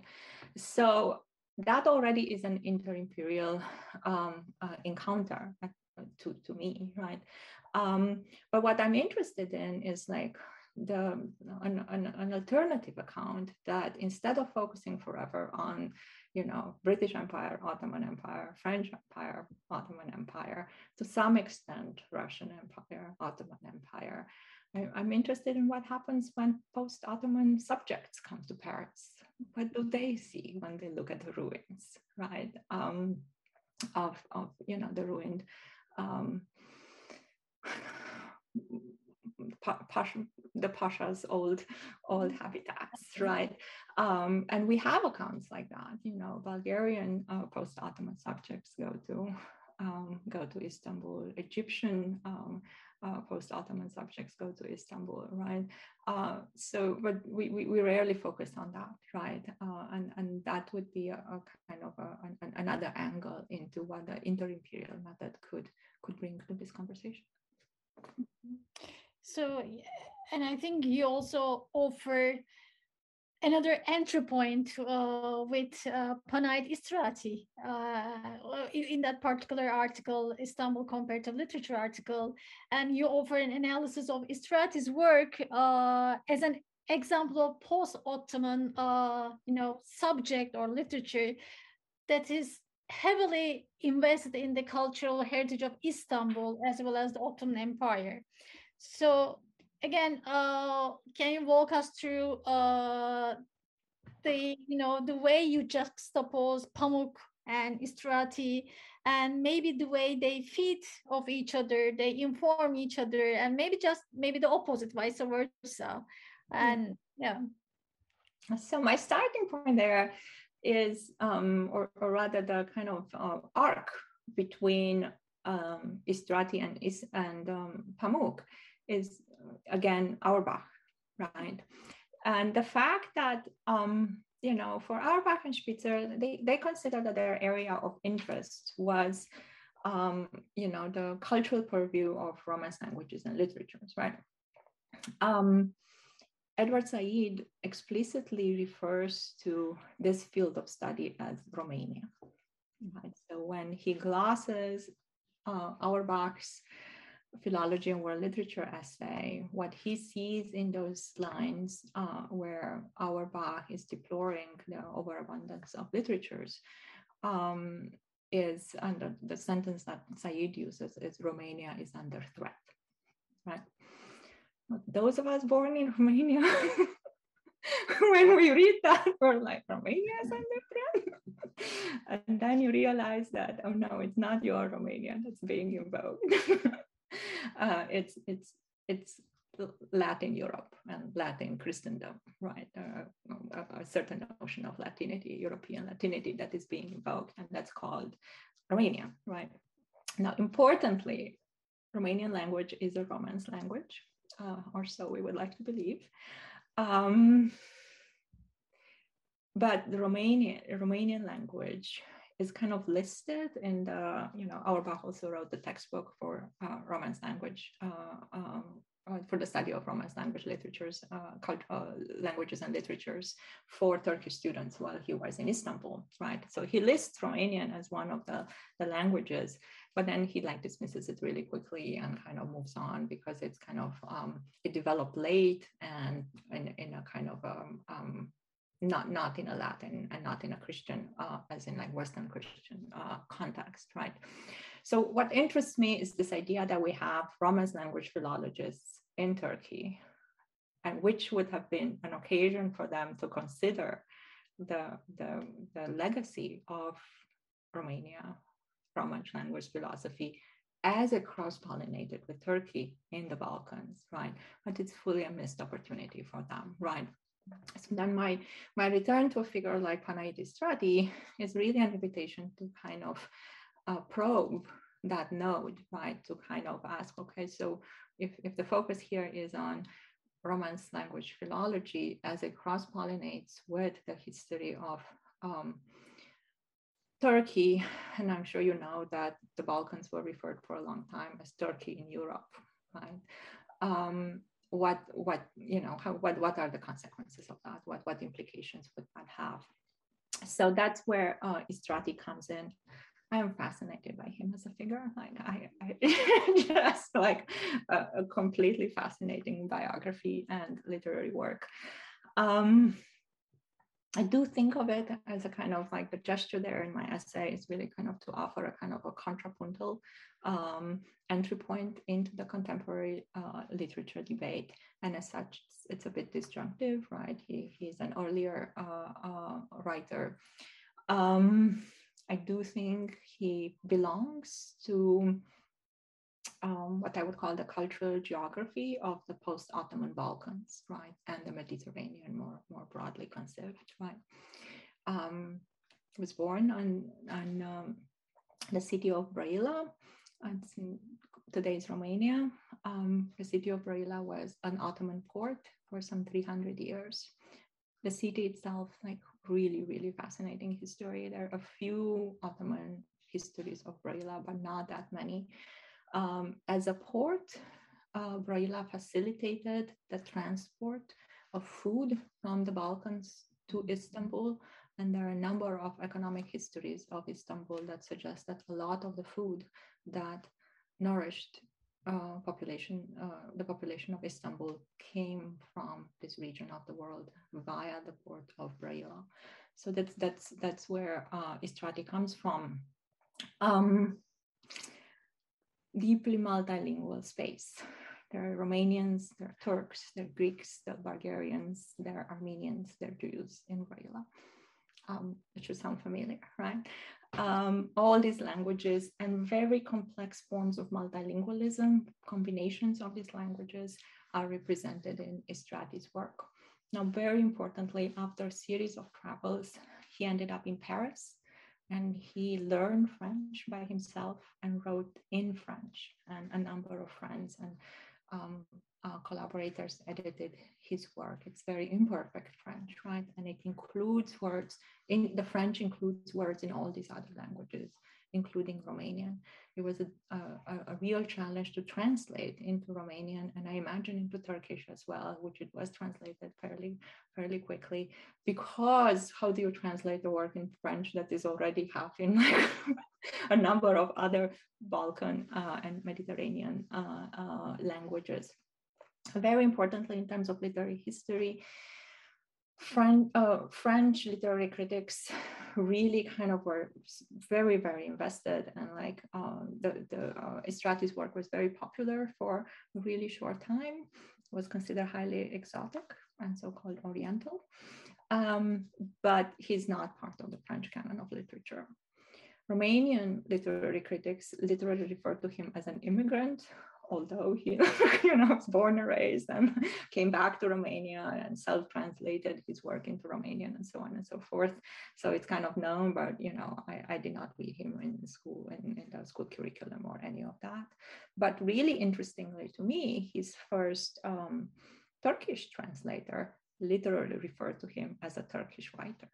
So that already is an inter-imperial um, uh, encounter uh, to, to me, right? Um, but what I'm interested in is like the an, an, an, alternative account that instead of focusing forever on you know british empire ottoman empire french empire ottoman empire to some extent russian empire ottoman empire. I, am interested in what happens when post-ottoman subjects come to paris. What do they see when they look at the ruins right um, of, of you know the ruined um, Pasha, the Pasha's old old mm-hmm. habitats, right? Um, and we have accounts like that. You know, Bulgarian uh, post-Ottoman subjects go to um, go to Istanbul. Egyptian um, uh, post-Ottoman subjects go to Istanbul, right? Uh, so, but we, we, we, rarely focus on that, right? Uh, and, and that would be a, a kind of a, an, another angle into what the inter-imperial method could could bring to this conversation. Mm-hmm. So, and I think you also offer another entry point uh, with uh, Panait Istrati uh, in that particular article, Istanbul Comparative Literature article, and you offer an analysis of Istrati's work uh, as an example of post-Ottoman, uh, you know, subject or literature that is heavily invested in the cultural heritage of Istanbul as well as the Ottoman Empire. So again, uh, can you walk us through uh, the you know the way you juxtapose Pamuk and Istrati, and maybe the way they feed of each other, they inform each other, and maybe just maybe the opposite, vice versa, and yeah. So my starting point there is, um, or, or rather, the kind of uh, arc between um, Istrati and Is and um, Pamuk is again Auerbach, right? And the fact that um, you know, for Auerbach and Spitzer, they, they consider that their area of interest was, um, you know, the cultural purview of Romance languages and literatures, right? Um, Edward Said explicitly refers to this field of study as Romania. Right? So when he glosses uh, Auerbach's philology and world literature essay, what he sees in those lines uh, where Auerbach is deploring the overabundance of literatures um, is under the sentence that Said uses is Romania is under threat, right? Those of us born in Romania, when we read that, we're like, Romania is under threat. and then you realize that, oh no, it's not your Romania that's being invoked. uh, it's it's it's Latin Europe and Latin Christendom, right? Uh, a, certain notion of Latinity, European Latinity that is being invoked, and that's called Romanian, right? Now, importantly, Romanian language is a Romance language, uh, or so we would like to believe. Um, but the Romanian, Romanian language is kind of listed in the, you know, Auerbach also wrote the textbook for uh, Romance language, uh, um, uh, for the study of Romance language literatures, uh, cultural languages and literatures for Turkish students while he was in Istanbul, right? So he lists Romanian as one of the, the languages, but then he like dismisses it really quickly and kind of moves on because it's kind of, um, it developed late and in, in a kind of um, um, not not in a Latin and not in a Christian, uh, as in like Western Christian uh, context, right? So what interests me is this idea that we have Romance language philologists in Turkey, and which would have been an occasion for them to consider the, the, the legacy of Romania, Romance language philology as it cross-pollinated with Turkey in the Balkans, right? But it's fully a missed opportunity for them, right? So then my, my return to a figure like Panait Istrati is really an invitation to kind of uh, probe that node, right? To kind of ask, okay, so if, if the focus here is on Romance language philology as it cross pollinates with the history of um, Turkey. And I'm sure you know that the Balkans were referred for a long time as Turkey in Europe, right? Um, what what you know how what what are the consequences of that what what implications would that have so that's where uh, Istrati comes in I am fascinated by him as a figure. Like I, I just like a, a, completely fascinating biography and literary work. Um, I do think of it as a kind of like the gesture there in my essay is really kind of to offer a kind of a contrapuntal um, entry point into the contemporary uh, literature debate. And as such, it's, it's, a bit disjunctive, right? He, he's an earlier uh, uh, writer. Um, I do think he belongs to um, what I would call the cultural geography of the post-Ottoman Balkans, right, and the Mediterranean more, more broadly conceived, right. Um, was born on, on um, the city of Brăila, it's in today's Romania. Um, the city of Brăila was an Ottoman port for some 300 years. The city itself, like really, really fascinating history. There are a few Ottoman histories of Brăila, but not that many. Um, as a port, uh, Brăila facilitated the transport of food from the Balkans to Istanbul. And there are a number of economic histories of Istanbul that suggest that a lot of the food that nourished uh, population, uh, the population of Istanbul came from this region of the world via the port of Brăila. So that's that's that's where uh, Istrati comes from. Um, deeply multilingual space. There are Romanians, there are Turks, there are Greeks, there are Bulgarians, there are Armenians, there are Jews in Brăila. Um, it should sound familiar, right? Um, all these languages and very complex forms of multilingualism, combinations of these languages are represented in Istrati's work. Now, very importantly, after a series of travels, he ended up in Paris and he learned French by himself and wrote in French. And a number of friends and um, uh, collaborators edited his work. It's very imperfect French, right? And it includes words in the French includes words in all these other languages including Romanian. It was a, a, a, real challenge to translate into Romanian and I imagine into Turkish as well, which it was translated fairly, fairly quickly. Because how do you translate the work in French that is already having like a number of other Balkan uh, and Mediterranean uh, uh, languages? Very importantly, in terms of literary history, French, uh, French literary critics really kind of were very, very invested and like uh, the, the uh, work was very popular for a really short time, was considered highly exotic and so-called Oriental. Um, but he's not part of the French canon of literature. Romanian literary critics literally refer to him as an immigrant although he you know was born and raised and came back to Romania and self-translated his work into Romanian and so on and so forth. So it's kind of known, but you know, I, I did not read him in school in, in the school curriculum or any of that. But really interestingly to me, his first um, Turkish translator literally referred to him as a Turkish writer.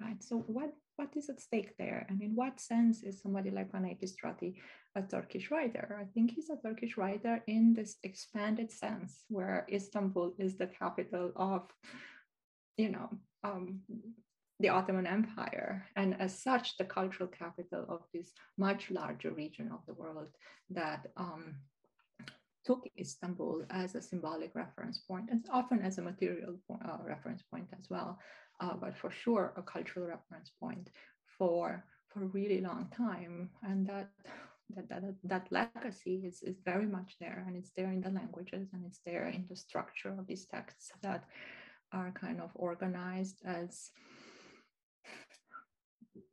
Right. So what what is at stake there? And in what sense is somebody like Panayiotis Istrati a Turkish writer? I think he's a Turkish writer in this expanded sense where Istanbul is the capital of, you know, um, the Ottoman Empire, and as such, the cultural capital of this much larger region of the world that um, took Istanbul as a symbolic reference point, and often as a material uh, reference point as well uh, but for sure a cultural reference point for for a really long time and that that that, that legacy is, is very much there and it's there in the languages and it's there in the structure of these texts that are kind of organized as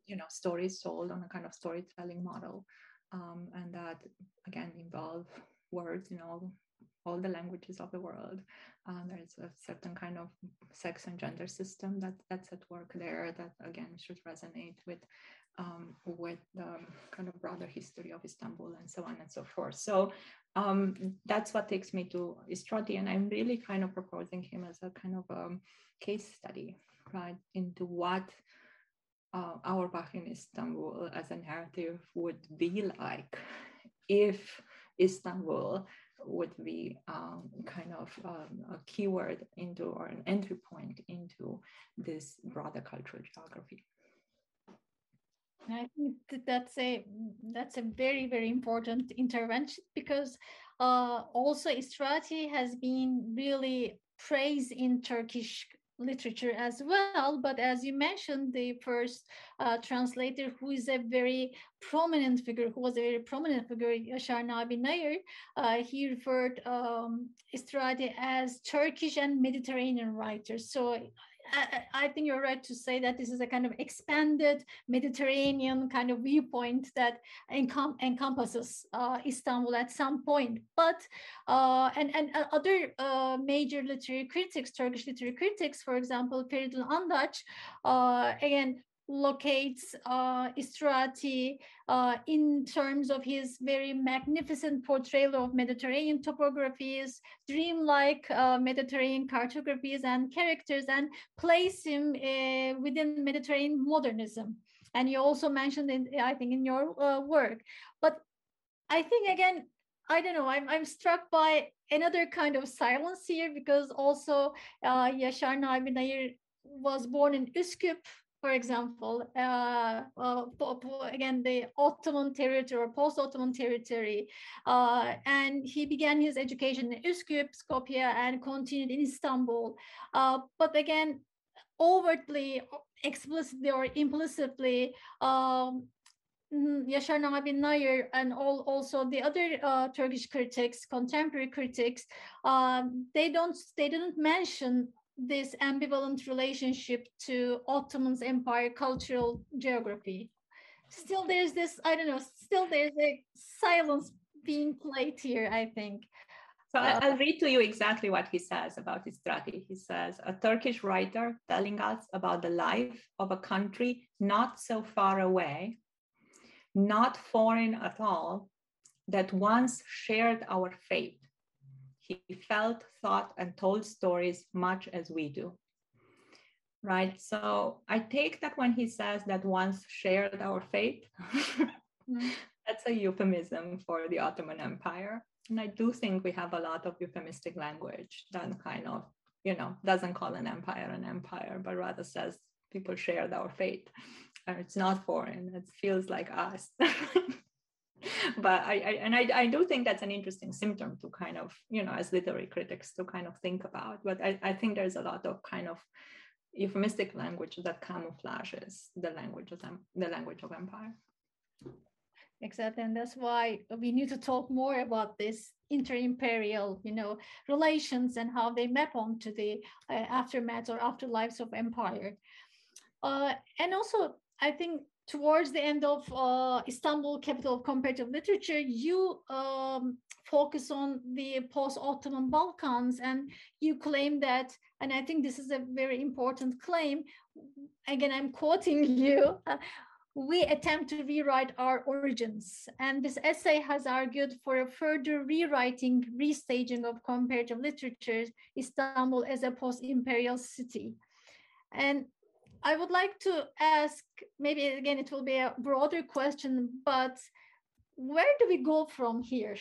you know stories told on a kind of storytelling model um, and that again involve words in all all the languages of the world. Uh, there's a certain kind of sex and gender system that that's at work there that again should resonate with um, with the kind of broader history of Istanbul and so on and so forth. So um, that's what takes me to Istrati, and I'm really kind of proposing him as a kind of a um, case study, right, into what uh, Auerbach in Istanbul as a narrative would be like if Istanbul would be um, kind of um, a keyword into or an entry point into this broader cultural geography. I think that's a that's a very very important intervention because uh, also Istrati has been really praised in Turkish literature as well. But as you mentioned, the first uh, translator who is a very prominent figure, who was a very prominent figure, Yaşar Nabi Nayır, uh, he referred um, Istrati as Turkish and Mediterranean writers. So I, think you're right to say that this is a kind of expanded Mediterranean kind of viewpoint that encom encompasses uh, Istanbul at some point. But uh, and and uh, other uh, major literary critics, Turkish literary critics, for example, Feridun Andaç, uh, again locates uh, Istrati uh, in terms of his very magnificent portrayal of Mediterranean topographies, dreamlike uh, Mediterranean cartographies and characters, and place him uh, within Mediterranean modernism. And you also mentioned, in, I think, in your uh, work. But I think, again, I don't know, I'm, I'm struck by another kind of silence here because also uh, Yaşar Nabi was born in Üsküp for example, uh, uh, again, the Ottoman territory or post-Ottoman territory. Uh, and he began his education in Üsküp, Skopje, and continued in Istanbul. Uh, but again, overtly, explicitly or implicitly, um, Yaşar Nabi Nayır and all, also the other uh, Turkish critics, contemporary critics, um, they don't they didn't mention this ambivalent relationship to Ottoman's empire cultural geography. Still, there's this, I don't know, still there's a silence being played here, I think. So uh, I'll read to you exactly what he says about Istrati. He says, a Turkish writer telling us about the life of a country not so far away, not foreign at all, that once shared our fate he felt, thought, and told stories much as we do. Right. So I take that when he says that once shared our fate, mm-hmm. that's a euphemism for the Ottoman Empire. And I do think we have a lot of euphemistic language that kind of, you know, doesn't call an empire an empire, but rather says people shared our fate. And it's not foreign, it feels like us. but I, I and I, I do think that's an interesting symptom to kind of you know as literary critics to kind of think about. But I, I think there's a lot of kind of euphemistic language that camouflages the language of the language of empire. Exactly and that's why we need to talk more about this inter-imperial you know relations and how they map onto the uh, aftermath or afterlives of empire. Uh, and also i think towards the end of uh, Istanbul Capital of Comparative Literature, you um, focus on the post-Ottoman Balkans and you claim that, and I think this is a very important claim, again, I'm quoting you, we attempt to rewrite our origins. And this essay has argued for a further rewriting, restaging of comparative literature, Istanbul as a post-imperial city. And I would like to ask, maybe again, it will be a broader question, but where do we go from here?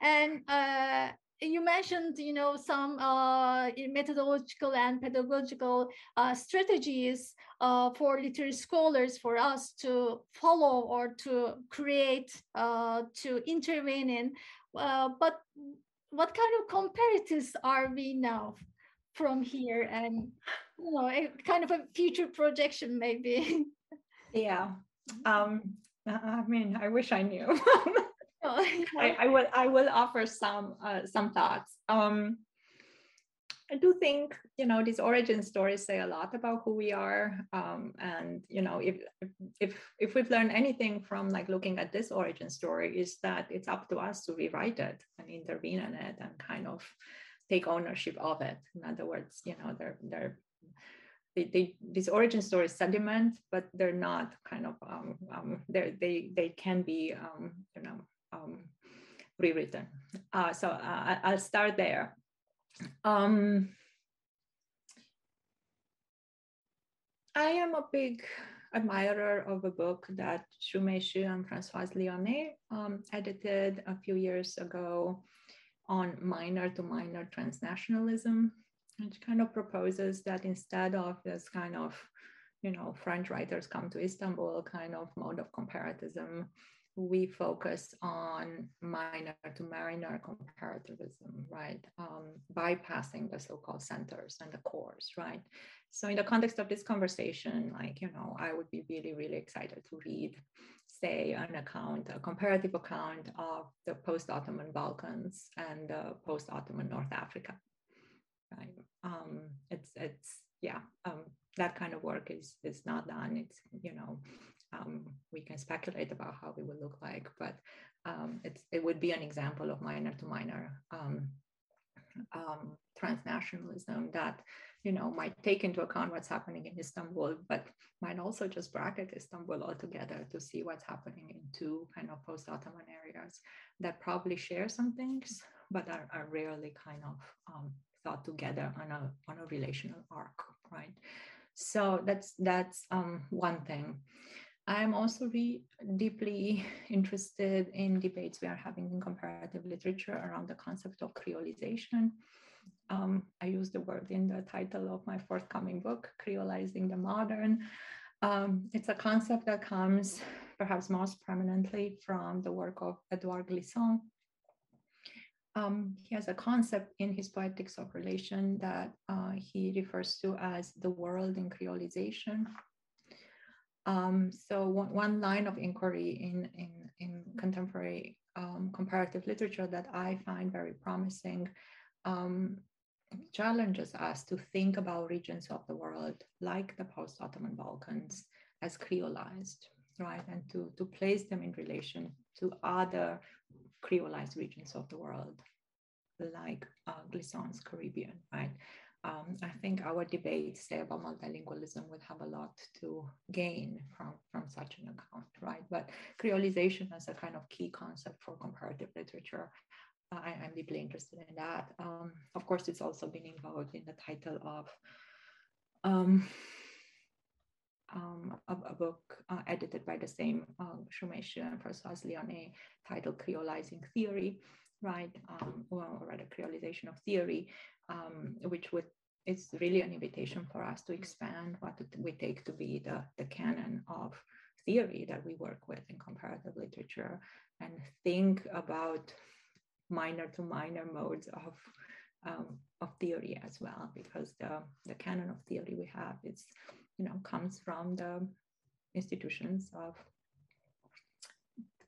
And uh, you mentioned, you know, some uh, methodological and pedagogical uh, strategies uh, for literary scholars for us to follow or to create, uh, to intervene in. Uh, but what kind of comparatives are we now from here? And you know, a kind of a future projection, maybe. yeah. Um, I mean, I wish I knew. I, I, will. I will offer some uh, some thoughts. Um, I do think you know these origin stories say a lot about who we are, um, and you know if if if we've learned anything from like looking at this origin story is that it's up to us to rewrite it and intervene in it and kind of take ownership of it. In other words, you know they're they're they, they these origin stories sediment, but they're not kind of um, um they they can be um, you know um, rewritten. Uh, so uh, I'll start there. Um, I am a big admirer of a book that Shumei Shih and Françoise Lionnet um, edited a few years ago on minor to minor transnationalism, which kind of proposes that instead of this kind of, you know, French writers come to Istanbul kind of mode of comparatism, we focus on minor to mariner comparativism, right? Um, bypassing the so-called centers and the cores, right? So in the context of this conversation, like, you know, I would be really, really excited to read, say, an account, a comparative account of the post-Ottoman Balkans and the post-Ottoman North Africa, Um, it's, it's, yeah, um, that kind of work is, is not done. It's, you know, um, we can speculate about how it would look like, but um, it's, it would be an example of minor to minor um, um, transnationalism that you know might take into account what's happening in Istanbul, but might also just bracket Istanbul altogether to see what's happening in two kind of post-Ottoman areas that probably share some things, but are, are rarely kind of um, thought together on a on a relational arc, right? So that's that's um, one thing. I'm also re- deeply interested in debates we are having in comparative literature around the concept of creolization. Um, I use the word in the title of my forthcoming book, Creolizing the Modern. Um, it's a concept that comes perhaps most prominently from the work of Edouard Glissant. Um, he has a concept in his Poetics of Relation that uh, he refers to as the world in creolization. Um, so one, one, line of inquiry in, in, in contemporary um, comparative literature that I find very promising um, challenges us to think about regions of the world like the post-Ottoman Balkans as creolized, right? And to, to place them in relation to other creolized regions of the world, like uh, Glissant's Caribbean, right? um, I think our debate, say, about multilingualism would have a lot to gain from, from such an account, right? But creolization as a kind of key concept for comparative literature, I, am deeply interested in that. Um, of course, it's also been invoked in the title of um, um, a, a, book uh, edited by the same uh, Shumei Shih and Françoise Lionnet titled Creolizing Theory, right? Um, well, or rather, Creolization of Theory, um, which would it's really an invitation for us to expand what we take to be the, the canon of theory that we work with in comparative literature and think about minor to minor modes of um, of theory as well because the, the canon of theory we have is you know comes from the institutions of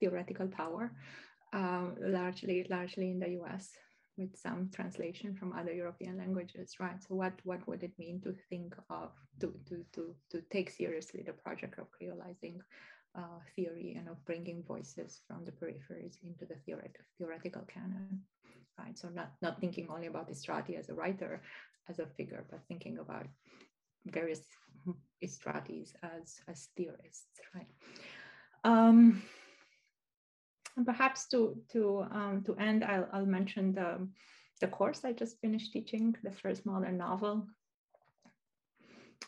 theoretical power uh, largely largely in the US with some translation from other European languages, right? So what, what would it mean to think of, to, to, to, to take seriously the project of creolizing uh, theory and of bringing voices from the peripheries into the theoretic, theoretical canon, right? So not, not thinking only about Istrati as a writer, as a figure, but thinking about various Istratis as, as theorists, right? Um, and perhaps to to um, to end, I'll, I'll mention the the course I just finished teaching, the first modern novel.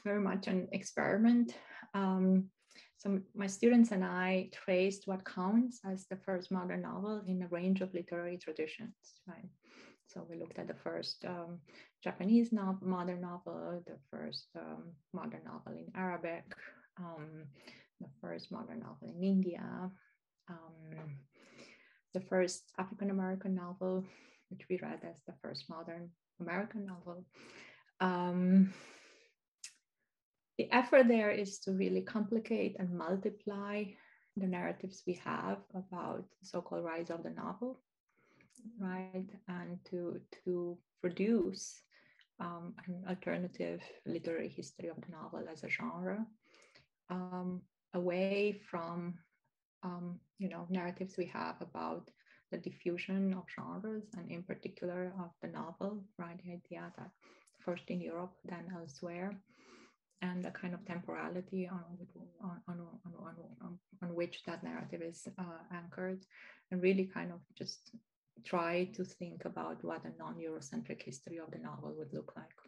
Very much an experiment. Um, so my students and I traced what counts as the first modern novel in a range of literary traditions, right? So we looked at the first um, Japanese novel, modern novel, the first um, modern novel in Arabic, um, the first modern novel in India, um, the first African American novel, which we read as the first modern American novel. Um, the effort there is to really complicate and multiply the narratives we have about the so-called rise of the novel, right? And to, to produce um, an alternative literary history of the novel as a genre, um, away from um, you know, narratives we have about the diffusion of genres and in particular of the novel, right? The idea that first in Europe, then elsewhere, and the kind of temporality on, on, on, on, on, which that narrative is uh, anchored, and really kind of just try to think about what a non-Eurocentric history of the novel would look like,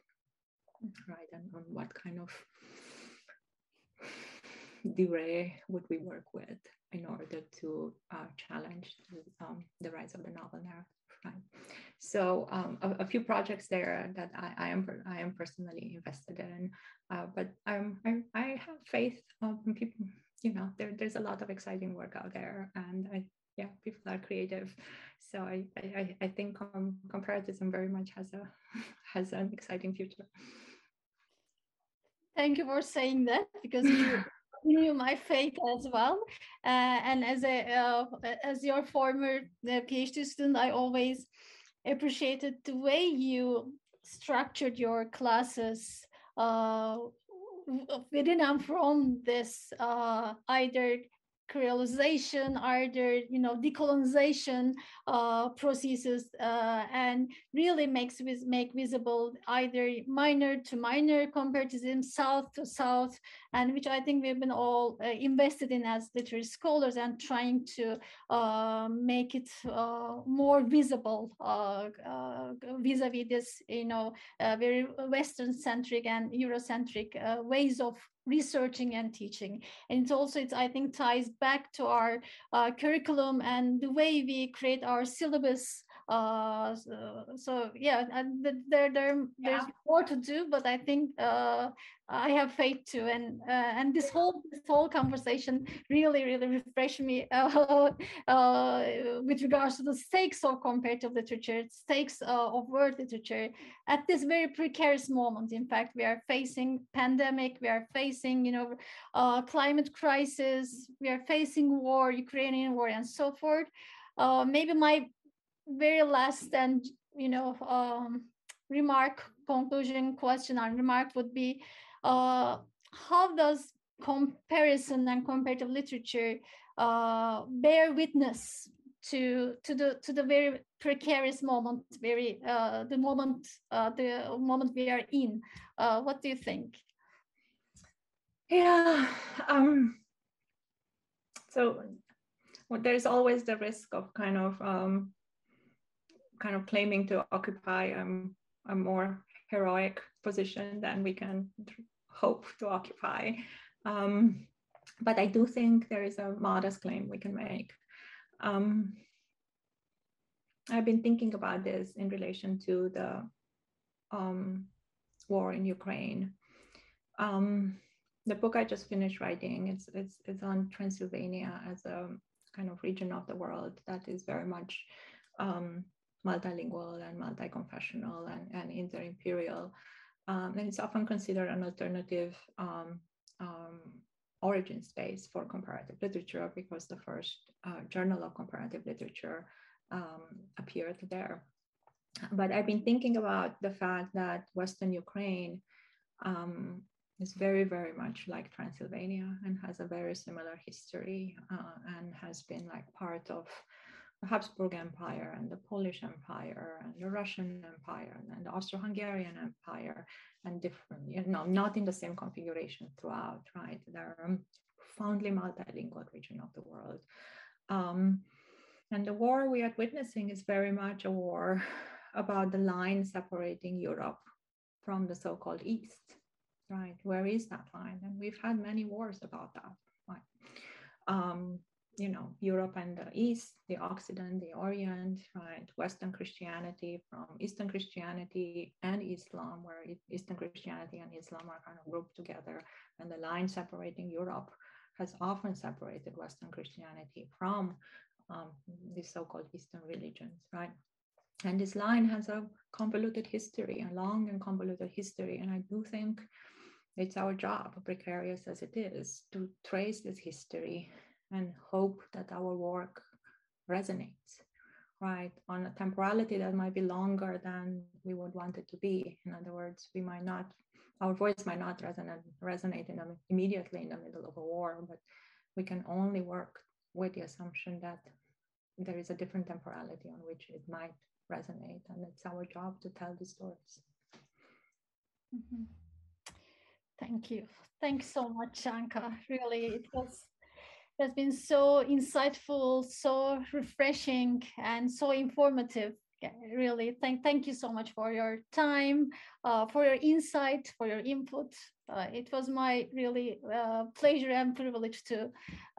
right? And on what kind of durée would we work with in order to uh, challenge the, um, the rise of the novel narrative, right? So um, a, a, few projects there that I, I, am I am personally invested in, uh, but um, I, I have faith in people. You know, there, there's a lot of exciting work out there, and I yeah, people are creative. So I I, I think um, comparativism very much has a has an exciting future. Thank you for saying that because you knew my faith as well. Uh, and as a uh, as your former uh, PhD student, I always appreciated the way you structured your classes uh, within and from this uh, either creolization, either you know decolonization uh, processes, uh, and really makes vis- make visible either minor to minor comparatism, south to south, and which I think we've been all uh, invested in as literary scholars and trying to uh, make it uh, more visible vis-a-vis this you know very Western centric and Eurocentric ways of researching and teaching. And it's also it's i think ties back to our uh, curriculum and the way we create our syllabus uh, so, so, yeah and there, there yeah. there's more to do but i think uh, i have faith too and uh, and this whole this whole conversation really really refreshed me uh, uh, with regards to the stakes of comparative literature stakes uh, of world literature at this very precarious moment in fact we are facing pandemic we are facing you know uh, climate crisis we are facing war ukrainian war and so forth uh, maybe my very last and you know um, remark conclusion question and remark would be uh, how does comparison and comparative literature uh, bear witness to to the to the very precarious moment very uh, the moment uh, the moment we are in? Uh, what do you think? Yeah um so well, there's always the risk of kind of um, kind of claiming to occupy um, a more heroic position than we can hope to occupy. Um, but I do think there is a modest claim we can make. Um, I've been thinking about this in relation to the um, war in Ukraine. Um, the book I just finished writing, it's, it's, it's on Transylvania as a kind of region of the world that is very much um, multilingual and multi-confessional and, and inter-imperial. Um, and it's often considered an alternative um, um, origin space for comparative literature because the first uh, journal of comparative literature um, appeared there. But I've been thinking about the fact that Western Ukraine um, is very, very much like Transylvania and has a very similar history uh, and has been like part of the Habsburg Empire and the Polish Empire and the Russian Empire and the Austro-Hungarian Empire and different, you know, not in the same configuration throughout, right? They're a profoundly multilingual region of the world. Um, and the war we are witnessing is very much a war about the line separating Europe from the so-called East, right? Where is that line? And we've had many wars about that, right? Um, you know, Europe and the East, the Occident, the Orient, right? Western Christianity from Eastern Christianity and Islam, where Eastern Christianity and Islam are kind of grouped together. And the line separating Europe has often separated Western Christianity from um, the so-called Eastern religions, right? And this line has a convoluted history, a long and convoluted history. And I do think it's our job, precarious as it is, to trace this history and hope that our work resonates, right? On a temporality that might be longer than we would want it to be. In other words, we might not, our voice might not resonate, resonate in immediately in the middle of a war, but we can only work with the assumption that there is a different temporality on which it might resonate. And it's our job to tell the stories. Mm-hmm. Thank you. Thanks so much, Anca. Really, it was has been so insightful, so refreshing, and so informative. Really, thank thank you so much for your time, uh, for your insight, for your input. Uh, it was my really uh, pleasure and privilege to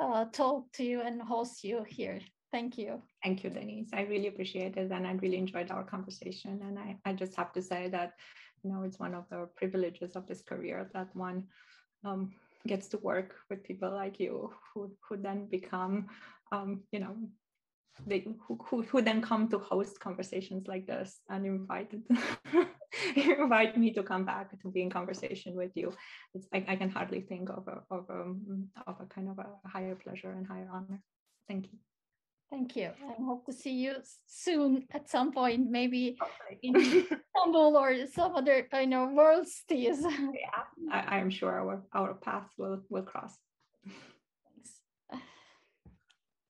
uh, talk to you and host you here. Thank you. Thank you, Denise. I really appreciate it, and I really enjoyed our conversation. And I, I just have to say that, you know, it's one of the privileges of this career that one um, gets to work with people like you who, who then become, um, you know, they who, who, who then come to host conversations like this and invite invite me to come back to be in conversation with you. It's I, I can hardly think of a of a of a kind of a higher pleasure and higher honor. Thank you. Thank you. I hope to see you soon at some point, maybe in Istanbul or some other you know world cities. yeah, I, am sure our our paths will will cross. Thanks.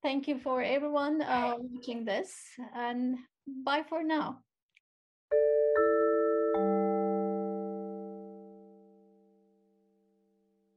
Thank you for everyone uh, watching this, and bye for now.